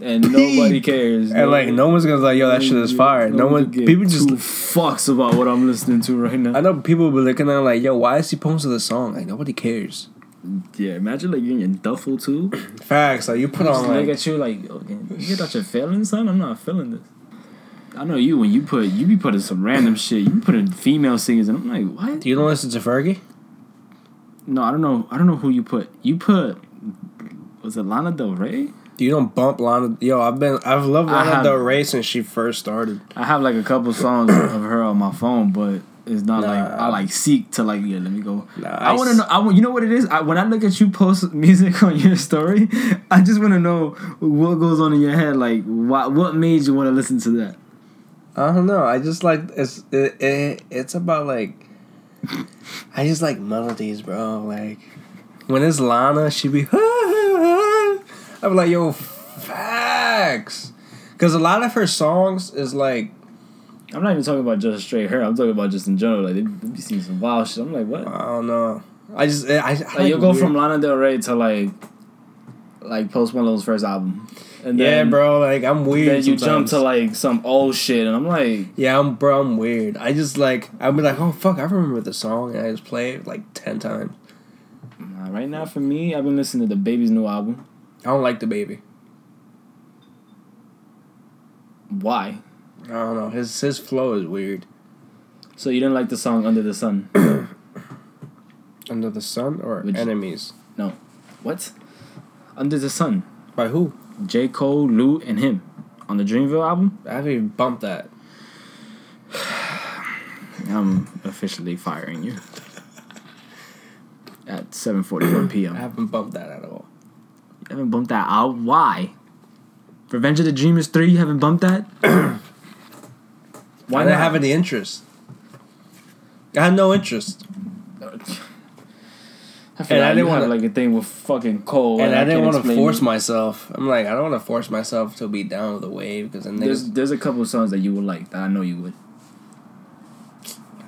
and nobody cares. And like no one's gonna be like, yo, that shit is fire. No one, Nobody people just. fucks about what I'm listening to right now. I know people will be looking at it like, yo, why is he posting the song? Like nobody cares. Yeah, imagine like you're in your duffel too. Facts, like you put Just on look like, at you like, okay, you get out your feelings, son. I'm not feeling this. I know you when you put you be putting some random shit. You be putting female singers, and I'm like, what? do you don't listen to Fergie? No, I don't know. I don't know who you put. You put was it Lana Del Rey? You don't bump Lana. Yo, I've been, I've loved Lana have- Del Rey since she first started. I have like a couple songs of her on my phone, but it's not like I like seek to like yeah. Let me go. Nah, I I want to know. I want, you know what it is. I, when I look at you post music on your story, I just want to know what goes on in your head. Like what what made you want to listen to that? I don't know. I just like it's it, it it's about like I just like melodies, bro. Like when it's Lana, she be I'm like, yo, facts. Cause a lot of her songs is like I'm not even talking about just straight hair. I'm talking about just in general. Like they, be seeing some wild shit. I'm like, what? I don't know. I just eh, I, I Like, like you'll go weird- from Lana Del Rey to like like Post Malone's first album, and yeah, then, bro. Like I'm weird. Then you jump to like some old shit, and I'm like, yeah, I'm bro. I'm weird. I just like I'll be like, oh fuck, I remember the song, and I just play it like ten times. nah, right now for me, I've been listening to DaBaby's new album. I don't like DaBaby. Why? I don't know. His his flow is weird. So you didn't like the song Under the Sun? Under the Sun or Which- Enemies? No. What? Under the Sun. By who? J. Cole, Lute, and him on the Dreamville album. I haven't even bumped that. I'm officially firing you at 7:41 p.m. I haven't bumped that at all. You haven't bumped that out. Why? Revenge of the Dreamers 3, you haven't bumped that? Why not have any interest? I had no interest, I And I didn't wanna- like a thing with fucking cold. and I didn't want to force it. myself. I'm like, I don't want to force myself to be down with the wave because then There's there's a couple of songs that you would like that I know you would.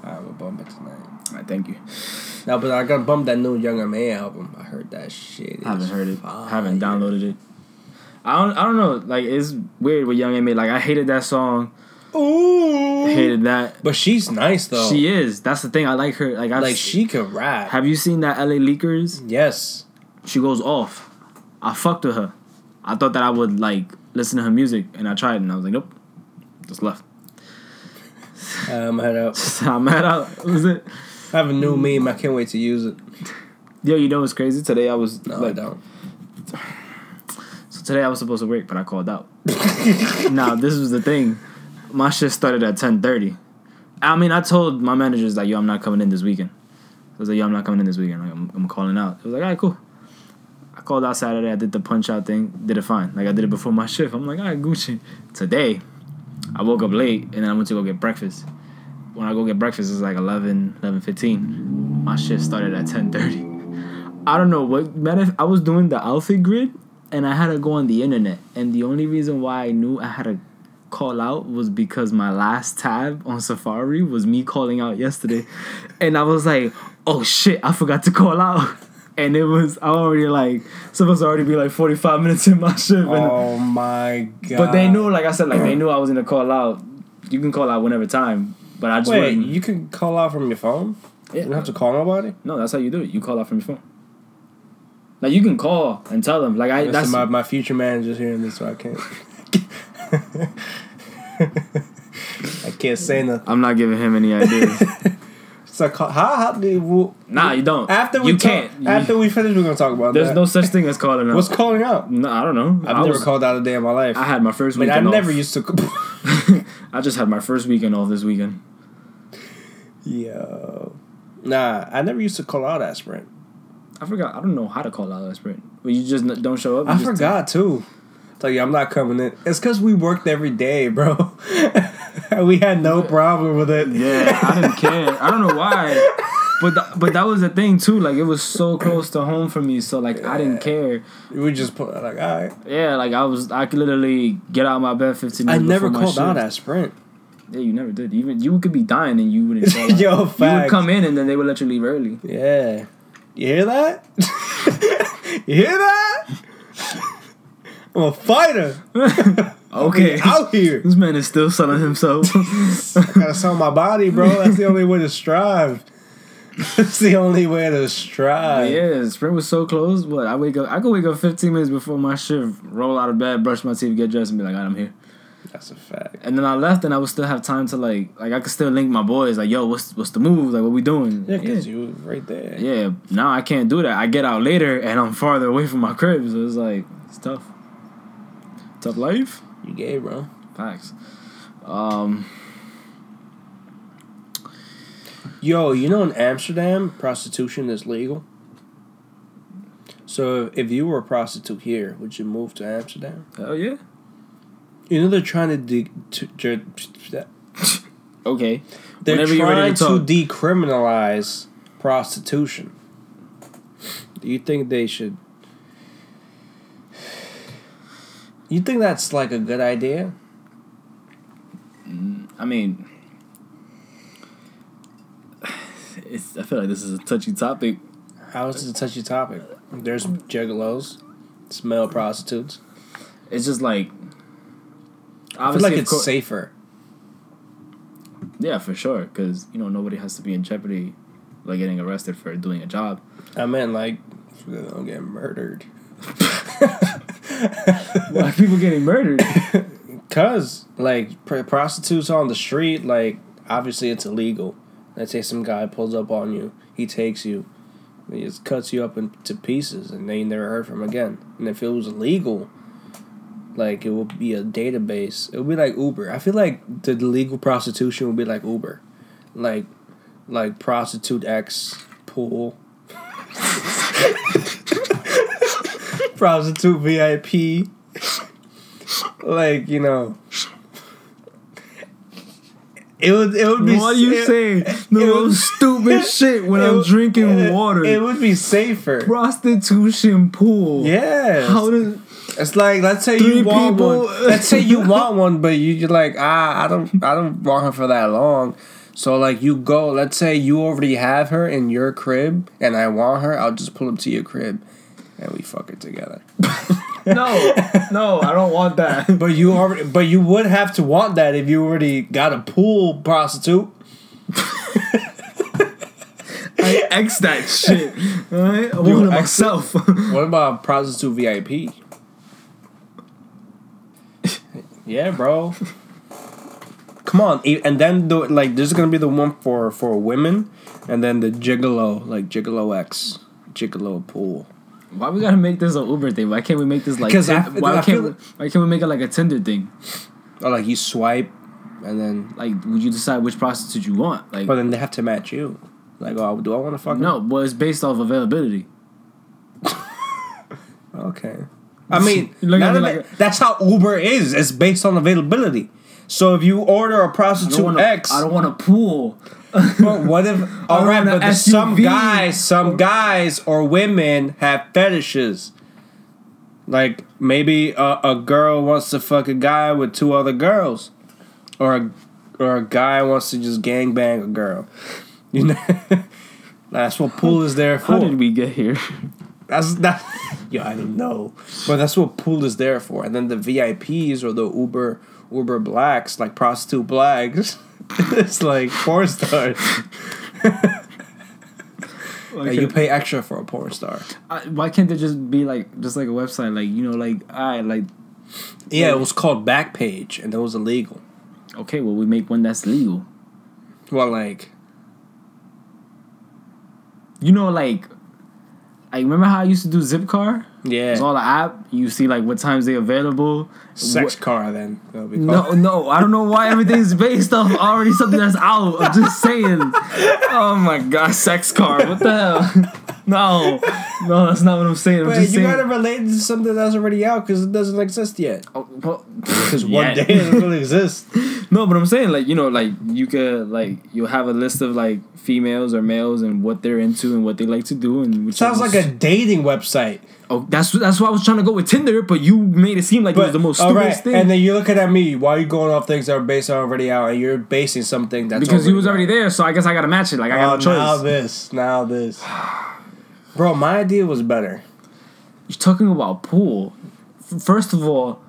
I will bump it tonight. I thank you. No, but I got bumped that new Young M.A album. I heard that shit. I haven't heard it. fire. haven't downloaded it. I don't. I don't know. Like it's weird with Young M.A. Like I hated that song. Ooh. Hated that. But she's nice though. She is. That's the thing. I like her. Like I like she can rap. Have you seen that L.A. Leakers? yes. She goes off. I fucked with her. I thought that I would like listen to her music, and I tried, and I was like, nope, just left. Um, head out. I'm mad out. Was it? I have a new meme. I can't wait to use it. Yo, you know what's crazy? Today I was No, I like, don't. so today I was supposed to work, but I called out. now this was the thing. My shift started at ten thirty. I mean, I told my managers like, yo, I'm not coming in this weekend. I was like, yo, I'm not coming in this weekend. Like, I'm, I'm calling out. It was like, all right, cool. I called out Saturday. I did the punch out thing. Did it fine. Like I did it before my shift. I'm like, all right, Gucci. Today, I woke up late and then I went to go get breakfast. When I go get breakfast, it's like 11, 11 15. My shift started at 10 I don't know what matter. I was doing the outfit grid and I had to go on the internet. And the only reason why I knew I had to call out was because my last tab on Safari was me calling out yesterday. And I was like, oh shit, I forgot to call out. And it was I already like supposed to already be like 45 minutes in my shift. And, Oh my god. but they knew, like I said, like they knew I was gonna call out. You can call out whenever time. But I just Wait, wasn't- you can call out from your phone? yeah. You don't have to call nobody? No, that's how you do it. You call out from your phone. Like you can call and tell them. Like I Listen, that's my, my future manager's hearing this, so I can't. I can't say nothing. I'm not giving him any ideas. So call, how how do you, nah, you don't. after we you talk- can't. After we finish, we're gonna talk about that. there's that. no such thing as calling out. What's calling out? No, I don't know. I've I never was- called out a day in my life. I had my first I mean, weekend. I never off. used to. I just had my first weekend off this weekend. Yo, nah, I never used to call out at Sprint. I forgot. I don't know how to call out that Sprint. But you just don't show up. I forgot too. Tell you, I'm not coming in. It's because we worked every day, bro. we had no problem with it. Yeah, I didn't care. I don't know why. But th- but that was the thing too. Like it was so close to home for me, so like I didn't care. We just put like, all right. Yeah, like I was. I could literally get out of my bed 15 minutes. I never called out at Sprint. Yeah, you never did. Even you could be dying and you wouldn't. Call out. Yo, you would come in and then they would let you leave early. Yeah. You hear that? you hear that? I'm a fighter. Okay. out here. This man is still selling himself. I gotta sell my body, bro. That's the only way to strive. That's the only way to strive. yeah, Sprint was so close. What I wake up, I could wake up 15 minutes before my shift, roll out of bed, brush my teeth, get dressed, and be like, "Alright, I'm here." That's a fact. And then I left, and I would still have time to like, like I could still link my boys, like, "Yo, what's what's the move? Like, what we doing?" Yeah, because you was right there. Yeah, now I can't do that. I get out later and I'm farther away from my crib, so it's like it's tough. Tough life. You gay, bro. Facts. Um, Yo, you know in Amsterdam, prostitution is legal. So if you were a prostitute here, would you move to Amsterdam? hell yeah. You know they're trying to de- to, to Okay. they're Whenever trying to to decriminalize prostitution. Do you think they should? You think that's like a good idea? Mm, I mean, it's. I feel like this is a touchy topic. How is it a touchy topic? There's gigolos, male prostitutes. It's just like. I feel like it's cour- safer. Yeah, for sure, because you know nobody has to be in jeopardy, like getting arrested for doing a job. I meant like don't get murdered. Why are people getting murdered? Cause like pr- prostitutes on the street, like obviously it's illegal. Let's say some guy pulls up on you, he takes you, he just cuts you up into pieces, and then you never heard from him again. And if it was illegal, like it would be a database. It would be like Uber. I feel like the legal prostitution would be like Uber, like like prostitute X pool. prostitute VIP like you know. It would it would be what are you it- saying? The most stupid shit when I'm would- drinking it- water. it would be safer. Prostitution pool. yeah How does it's like let's say you want people- one. Let's say you want one but you, you're like ah i don't i don't want her for that long. So like you go let's say you already have her in your crib and i want her i'll just pull up to your crib and we fuck it together no, no, I don't want that. But you already, but you would have to want that if you already got a pool prostitute. I X that shit. Alright, I You want it myself. What about prostitute VIP? yeah, bro. Come on, and then the like, there's gonna be the one for for women, and then the gigolo, like gigolo X, gigolo pool. Why we gotta make this a Uber thing? Why can't we make this like? 'Cause I- why I can't we, why can't we make it like a Tinder thing? Or like you swipe, and then Like, would you decide which prostitute you want? Like, but then they have to match you. Like, oh, do I want to fuck? no, well, it's based off availability. Okay. I mean, You look at none me of like that's how Uber is. It's based on availability. So if you order a prostitute want X, I don't want a pool. but what if? All right, but some guys, some guys or women have fetishes. Like maybe a, a girl wants to fuck a guy with two other girls, or a, or a guy wants to just gangbang a girl. You know, that's what pool is there for. How did we get here? That's that. Yeah, I don't know, but that's what pool is there for. And then the VIPs or the Uber Uber blacks, like prostitute blacks, it's like porn stars. Like, you pay extra for a porn star. I, why can't there just be like just like a website like you know like I like Yeah, it was called Backpage, and it was illegal. okay well we make one that's legal. Well, like You know like I remember how I used to do Zipcar. Yeah, It's all the app. You see like what times they available. sex What- car. Then be No, no, I don't know why everything's based off already something that's out. I'm just saying. Oh my god, sex car. What the hell? No, no, that's not what I'm saying. I'm But just you saying. gotta relate to something that's already out because it doesn't exist yet. Oh, well, Because one day it will exist. No, but I'm saying like you know like you could like you'll have a list of like females or males and what they're into and what they like to do and which Sounds like a dating website. Oh that's that's why I was trying to go with Tinder, but you made it seem like it was the most all stupidest thing And then you're looking at me. Why are you going off things that are based on already out, and you're basing something that's because he was out? already there. So I guess I gotta match it. Like I Oh, got a choice. now this, now this. Bro, my idea was better. You're talking about pool. first of all,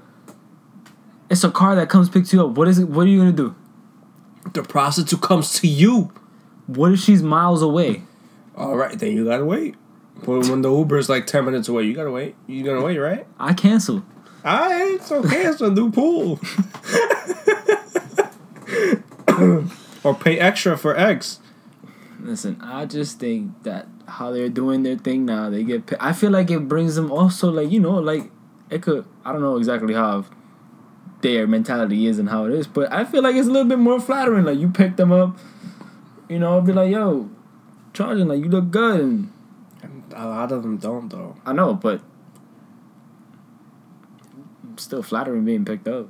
it's a car that comes picks you up. What is it? What are you gonna do? The prostitute comes to you. What if she's miles away? All right, then you gotta wait. But when the Uber is like ten minutes away, you gotta wait. You gonna wait, right? I cancel. I it's okay. It's a new pool. or pay extra for X. Listen, I just think that how they're doing their thing now, they get. pa- I feel like it brings them also like you know like it could. I don't know exactly how their mentality is and how it is, but I feel like it's a little bit more flattering. Like you pick them up, you know, I'll be like, yo, charging like you look good, and A lot of them don't though. I know, but still flattering being picked up.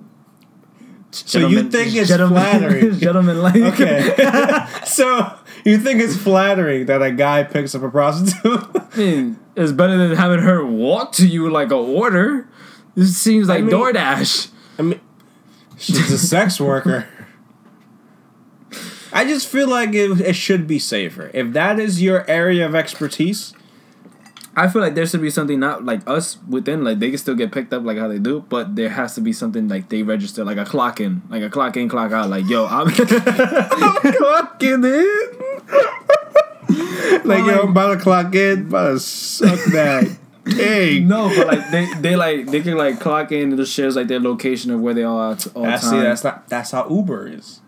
So you think it's flattering? gentlemen like Okay. so you think it's flattering that a guy picks up a prostitute? I mean, it's better than having her walk to you like a order. This seems like mean- DoorDash. I mean, she's a sex worker. I just feel like it, it should be safer. If that is your area of expertise, I feel like there should be something not like us within, like they can still get picked up like how they do, but there has to be something like they register, like a clock in, like a clock in, clock out. Like yo, I'm clocking in. like yo, I'm about to clock in, about to suck that. Hey, No, but like they, they like they can like clock in and it shows like their location of where they are at all That's time. see, that's not that's how Uber is.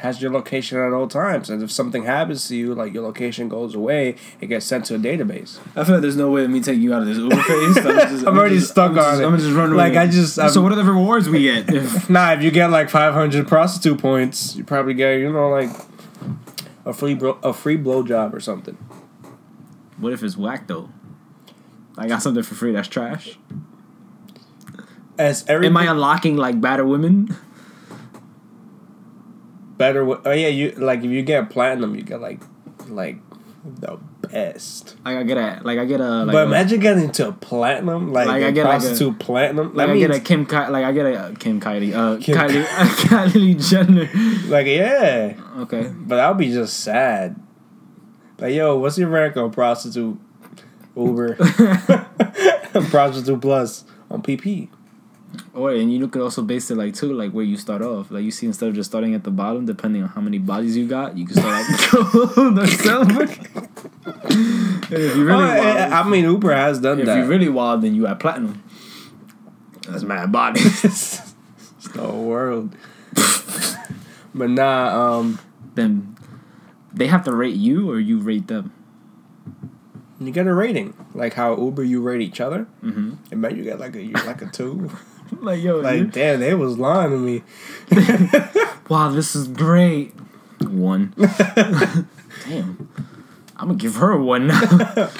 Has your location at all times, and if something happens to you, like your location goes away, it gets sent to a database. I feel like there's no way of me taking you out of this Uber phase. I'm, just, I'm already just- stuck I'm on just, it. I'm just running. Like. I just- I'm- so what are the rewards we get? If, Nah, if you get like 500 prostitute points, you probably get you know like a free bro- a free blowjob or something. what if it's whack though? I got something for free that's trash. As every Am I unlocking like better women? better? Oh yeah, you like if you get platinum, you get like like the best. Like I get a like I get a like but a, imagine getting to platinum, like, Like, I get, like, a- prostitute platinum. like that I get a Kim Ki- like I get a uh, Kim Kylie uh Kim Kylie Kylie Jenner. like yeah, Okay. but that would be just sad. Like yo, what's your rank on prostitute Uber prostitute plus on PP? Or and you could also base it like too, like where you start off. Like you see, instead of just starting at the bottom, depending on how many bodies you got, you can start at the silver. if you really Oh, wild, I I mean, Uber has done if that. If you really wild, then you at platinum. That's mad bodies. it's the whole world. but nah, um, then they have to rate you, or you rate them. you get a rating, like how Uber you rate each other. Mm-hmm. And man, you get like a you like a two. Like yo, like dude, damn, they was lying to me. wow, this is great. One. Damn. I'm gonna give her a one now.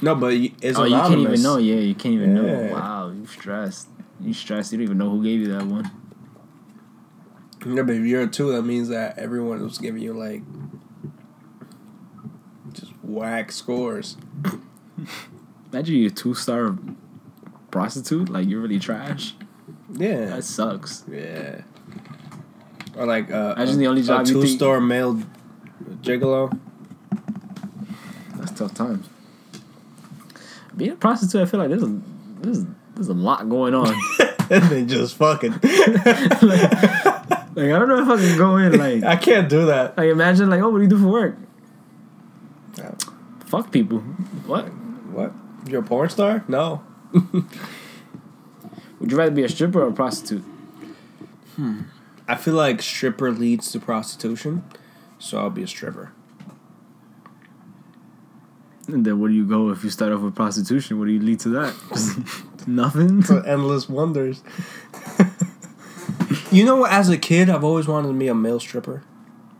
No, but you- it's oh, you can't even know. Yeah, you can't even know. Wow, you stressed. You stressed. You don't even know who gave you that one. Yeah, but if you're a two, that means that everyone was giving you like just whack scores. Imagine you a two star prostitute. Like you're really trash. Yeah, That sucks. yeah. Or like uh, Imagine a, the only job a think- two-star male gigolo. That's tough times. Being a prostitute, I feel like there's a there's there's a lot going on. and they just fucking. like, I don't know if I can go in like I can't do that. like imagine like oh what do you do for work? Yeah. Fuck people. What? What? You're a porn star? No. Would you rather be a stripper or a prostitute? Hmm. I feel like stripper leads to prostitution, so I'll be a stripper. And then where do you go if you start off with prostitution? What do you lead to that? Just nothing. endless wonders. you know, as a kid, I've always wanted to be a male stripper,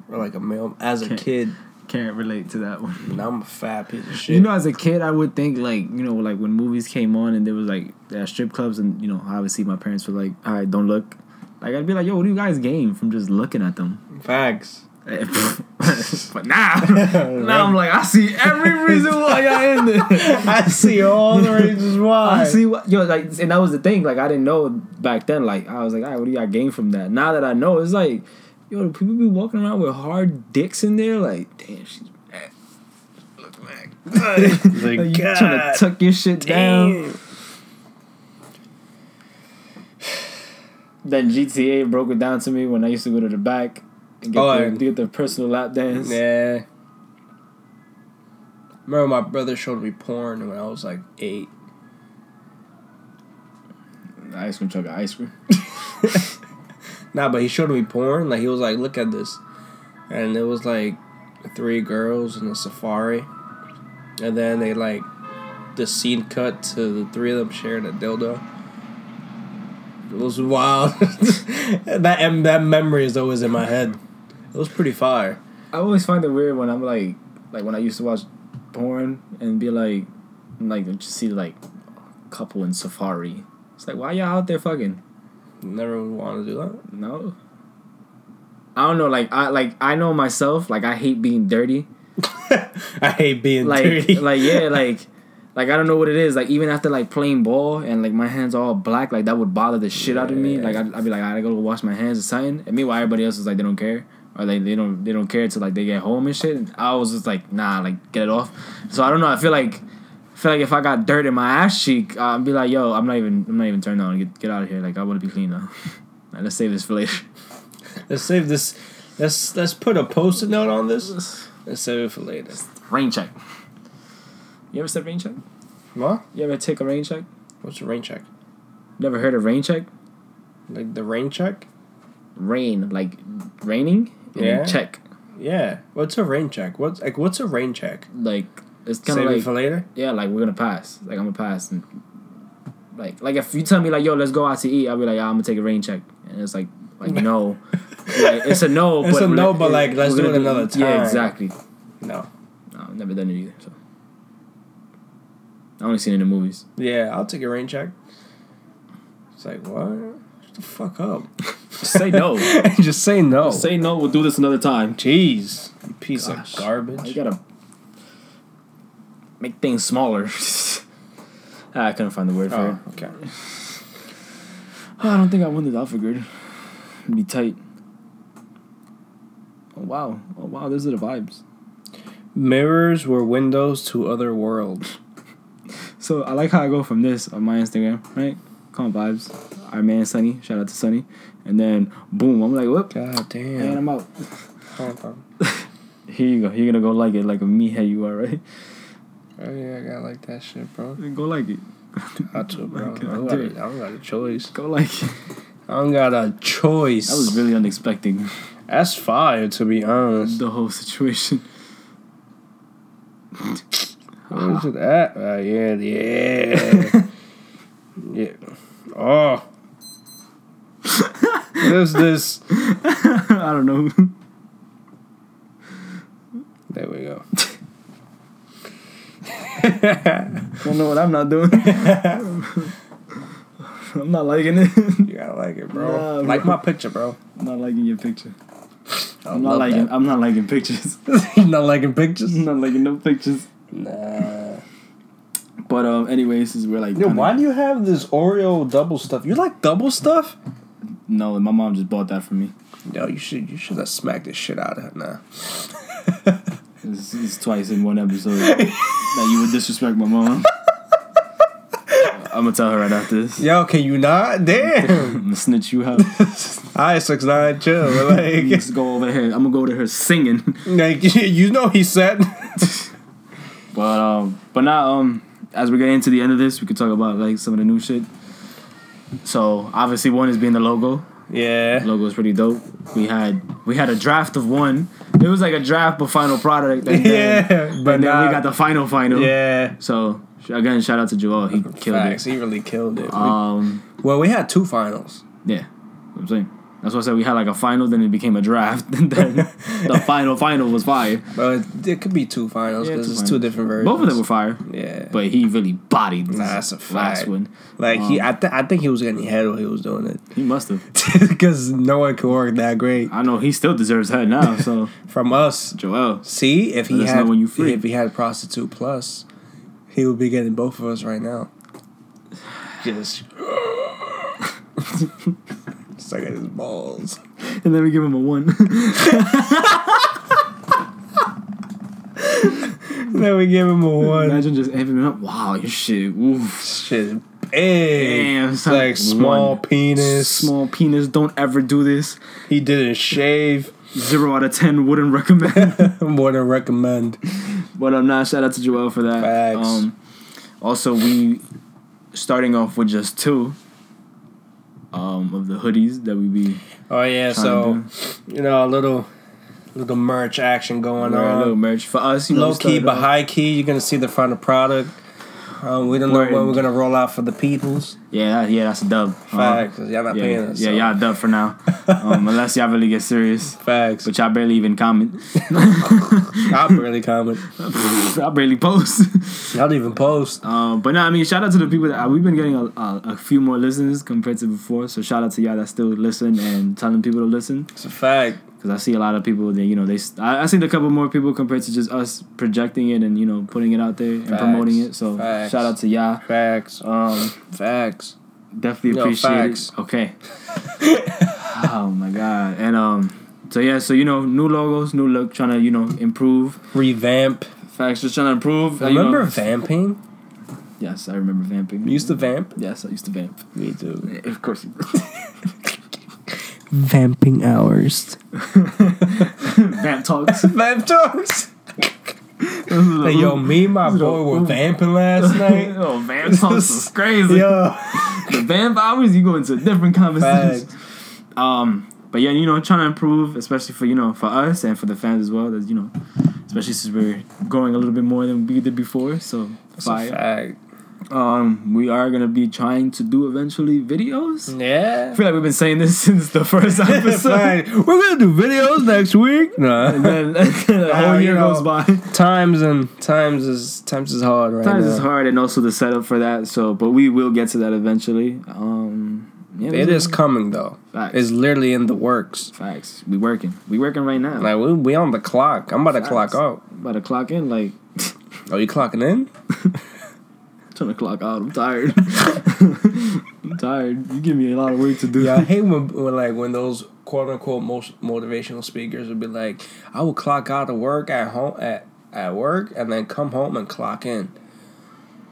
or like a male. As a kid, Can't relate to that one. now I'm a fat piece of shit. You know, as a kid, I would think like you know, like when movies came on and there was like there strip clubs, and you know, obviously my parents were like, "All right, don't look." Like I'd be like, "Yo, what do you guys gain from just looking at them?" facts. but now, now I'm like, I see every reason why y'all in there. I see all the reasons why. I see what yo like, and that was the thing. Like I didn't know back then. Like I was like, all right, what do y'all gain from that? Now that I know, it's like, yo, do people be walking around with hard dicks in there? Like, damn, she's mad. Look back. Like, Like, you trying to tuck your shit down. Damn. Then GTA broke it down to me when I used to go to the back and get, Oh, the, and- get the personal lap dance. Yeah. Remember, my brother showed me porn when I was like eight. The ice cream truck, of ice cream. Nah, but he showed me porn. Like he was like, "Look at this," and it was like three girls in a safari, and then they like the scene cut to the three of them sharing a dildo. It was wild. that and that memory is always in my head. It was pretty fire. I always find it weird when I'm like, like when I used to watch porn and be like, like just see like a couple in safari. It's like, why y'all out there fucking? Never want to do that. No. I don't know. Like I like I know myself. Like I hate being dirty. I hate being Like dirty. like yeah like. Like I don't know what it is. Like even after like playing ball and like my hands are all black, like that would bother the shit out of me. Yeah. Like I'd, I'd be like, I gotta go wash my hands or something. And meanwhile, everybody else is like they don't care or like they don't they don't care till like they get home and shit. And I was just like, nah, like get it off. So I don't know. I feel like I feel like if I got dirt in my ass cheek, I'd be like, yo, I'm not even I'm not even turned on. Get get out of here. Like I want to be clean now. Let's save this for later. let's save this. Let's let's put a post-it note on this. Let's save it for later. Rain check. You ever said rain check? What? You ever take a rain check? What's a rain check? Never heard of rain check? Like the rain check? Rain like raining. and Yeah. Check. Yeah. What's a rain check? What's like what's a rain check? Like it's kind Save of it like for later. yeah, like we're gonna pass. Like I'm gonna pass and like like if you tell me like yo let's go out to eat, I'll be like yeah, I'm gonna take a rain check, and it's like like no, like it's a no. It's but a no, but, like, let's do it another time. Yeah, exactly. No. No, I've never done it either. So I only seen it in the movies. Yeah, I'll take a rain check. It's like what? Shut the fuck up. Just say no. Just say no. say no. We'll do this another time. Jeez, you piece Gosh. of garbage. You gotta make things smaller. Ah, I couldn't find the word for Oh, it. okay. Oh, I don't think I won the outfit grid. It'd be tight. Oh wow! Oh wow! Those are the vibes. Mirrors were windows to other worlds. So I like how I go from this on my Instagram, right? Calm vibes. Our man Sunny, shout out to Sunny, and then boom, I'm like, whoop, God damn. and. I'm out. Here you go. You're gonna go like it, like a meathead you are, right? Oh yeah, I got like that shit, bro. Go like it. Bro. I don't, got a, I don't got a choice. Go like it. I don't got a choice. That was really unexpected. That's fire, to be honest. The whole situation. Where's it at? Uh, yeah, yeah. yeah. Oh. What is this? I don't know. There we go. don't know what I'm not doing. I'm not liking it. You gotta like it, bro. Nah, like bro. my picture, bro. I'm not liking your picture. I'm not liking. that. I'm not liking pictures. not liking pictures? I'm not liking no pictures. Nah. But um, anyways, since we're like, Yo, why do you have this Oreo double stuff? You like double stuff? No, my mom just bought that for me. Yo, you should you should have smacked the shit out of her now. It's, it's twice in one episode that you would disrespect my mom. I'm gonna tell her right after this. Yo, can you not? Damn. I'm gonna snitch you out. Alright, six nine, chill. Like, Let's go over here. I'm gonna go to her singing. like you know he said. But um, but now um, as we get into the end of this, we could talk about like some of the new shit. So obviously, one is being the logo. Yeah. The logo is pretty dope. We had we had a draft of one. It was like a draft but final product. And then, Yeah, and but then we got the final final. Yeah. So again, shout out to Joel. He killed Facts. it. He really killed it. Um, well, we had two finals. yeah, I'm saying. That's why I said we had like a final, then it became a draft, and then the final final was fire. But it, could be two finals because two it's finals. two different versions. Both of them were fire, Yeah. but he really bodied this Nah, that's a last one. like he, um, I, th- I think he was getting head while he was doing it He must have. because no one could work that great I know he still deserves head now. So from us. Joel, See, if he had when you free. if he had prostitute plus, he would be getting both of us right now. Just suck at his balls. and then we give him a one. then we give him a one. Imagine just having him up. Wow, your shit. Oof. Shit, Damn, it's son. like small One. penis. Small penis. Don't ever do this. He didn't shave. Zero out of ten. Wouldn't recommend. Wouldn't recommend. but I'm not. Shout out to Joel for that. Facts. Um, also, we starting off with just two. Um, of the hoodies that we be Oh yeah, so you know a little, little merch action going on. a little merch for us. You Low we key, but off- high key. You're gonna see the final product. Um, we don't know when we're gonna roll out for the peoples. Yeah, yeah, that's a dub. Uh, Facts. 'cause y'all not yeah, paying yeah, us. yeah, so. y'all dub for now. Um, unless y'all really get serious, Facts. but y'all barely even comment. I barely comment. I barely post. Y'all don't even post. Um, but no, I mean, shout out to the people that uh, we've been getting a, a, a few more listens compared to before. So shout out to y'all that still listen and telling people to listen. It's a fact. Because I see a lot of people that you know they. I, I seen a couple more people compared to just us projecting it and you know putting it out there and Facts. promoting it. So Facts. shout out to y'all. Facts. Um, Facts. definitely Yo, appreciate facts. it. Okay. oh my god, and um, so yeah, so you know, new logos, new look, trying to you know improve. Revamp. Facts, just trying to improve. you Remember know. vamping? Yes, I remember vamping. You used to vamp? Yes, I used to vamp. Me too. Of course. you Vamping hours. Vamp talks. Vamp talks. Hey, yo, me and my boy were vamping last night. oh, vamp talks was crazy. Yo. The vamp hours, you go into a different conversation. Facts. Um, but yeah, you know, trying to improve, especially for you know, for us and for the fans as well. That you know, especially since we're growing a little bit more than we did before. So That's a fire. Um, we are gonna be trying to do eventually videos. Yeah. I feel like we've been saying this since the first episode. We're gonna do videos next week. and then the whole year know, goes by. times and times is times is hard right Times now. is hard, and also the setup for that. So, but we will get to that eventually. Um, yeah, It is coming though. facts. It's literally in the works. facts. We working. We working right now. Like we we on the clock. I'm about to clock out. About to clock in. Like Oh, you clocking in? Trying o'clock out. I'm tired. I'm tired. You give me a lot of work to do. Yeah, I hate when, when like when those quote unquote most motivational speakers would be like, I will clock out of work at home at at work and then come home and clock in.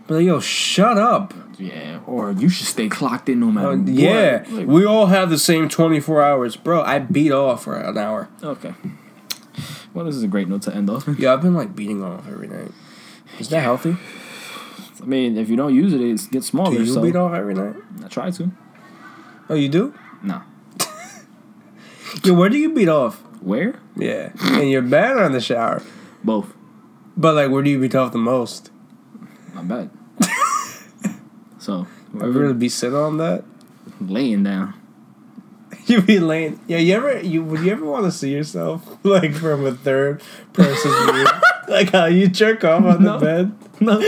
But like, yo, shut up. Yeah. Or you should stay clocked in no matter. Uh, what. yeah, Like, we all have the same twenty four hours, bro. I beat off for an hour. okay. Well, this is a great note to end off. Yeah, I've been like beating off every night. Is that healthy? I mean, if you don't use it, it gets smaller. Do you so beat off every night? I try to. Oh, you do? No. Yo, where do you beat off? Where? Yeah, in your bed or in the shower? Both. But like, where do you beat off the most? Not bad. so I really be sitting on that. laying down. You be laying. Yeah, you ever you would you ever want to see yourself like from a third person view, like how you jerk off on No. the bed? No.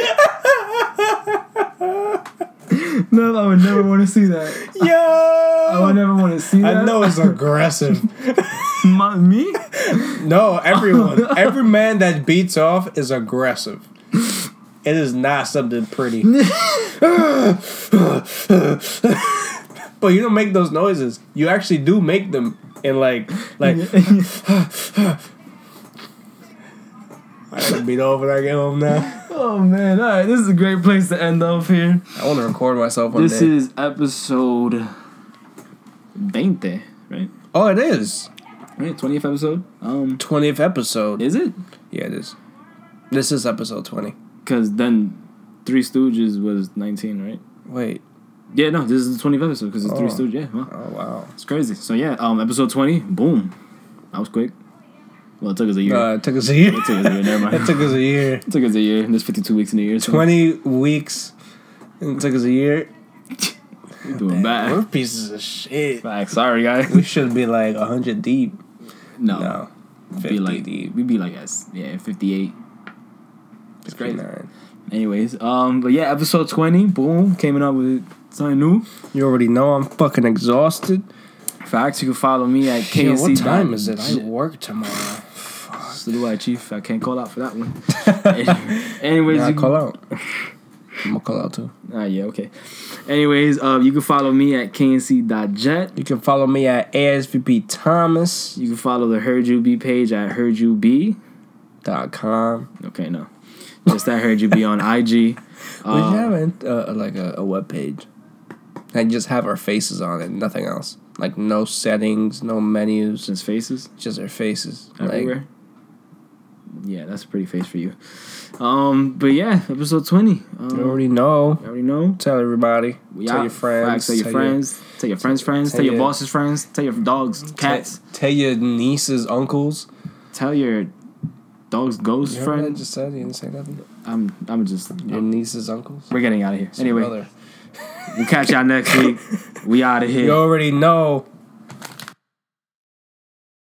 No, I would never want to see that. Yo, I would never want to see that. I know it's aggressive. My, me? No, everyone, every man that beats off is aggressive. It is not something pretty. but you don't make those noises. You actually do make them in like like. I gotta beat off when I get home now. Oh man! All right, this is a great place to end off here. I want to record myself one This day. is episode 20, right? oh, it is Right, twentieth episode. Um, twentieth episode. is it? Yeah, it is. This is episode twenty. Because then Three Stooges was nineteen, right? Wait. Yeah, no, this is the twentieth episode because it's Three Oh. Stooges. Yeah, well, Oh wow. it's crazy. So yeah, um, episode twenty, boom, that was quick. Well, it took us a year. Uh, it took us a year. it took us a year. Never mind. it took us a year. It took us a year. There's 52 weeks in a year. So 20 weeks. It took us a year. we're doing bad. We're pieces of shit. Facts. Sorry, guys. We should be like 100 deep. No, No. we'd 50 be like deep. we'd be like yes, yeah, 58. It's crazy. 59. Anyways, um, but yeah, episode 20, boom, came up with something new. You already know I'm fucking exhausted. Facts. You can follow me at KNC. Yo, what time is it? I work tomorrow. So do I, Chief. I can't call out for that one. Anyways, Yeah, I call out. I'm gonna call out too. Ah, yeah, okay. Anyways, uh, you can follow me at knc.jet. You can follow me at ASVP Thomas. You can follow the Heard You Be page at Heard Dot com. Okay, no. Just I heard you be on IG. we should Uh, have an, uh, like a, a web page. And just have our faces on it, nothing else. Like no settings, no menus, just faces just our faces. Like, everywhere. Yeah, that's a pretty face for you. Um, but yeah, episode twenty. Um, you already know. you already know. Tell everybody. We tell your friends. Tell your friends. Tell your friends' friends. tell Tell your your- boss's friends. Tell your dogs, cats. tell your nieces, uncles. Tell your dog's ghost what I friend. just said? You didn't say nothing? I'm. I'm just. Your nieces, uncles? We're getting out of here. It's Anyway, we'll catch y'all next week. We out of here. You already know.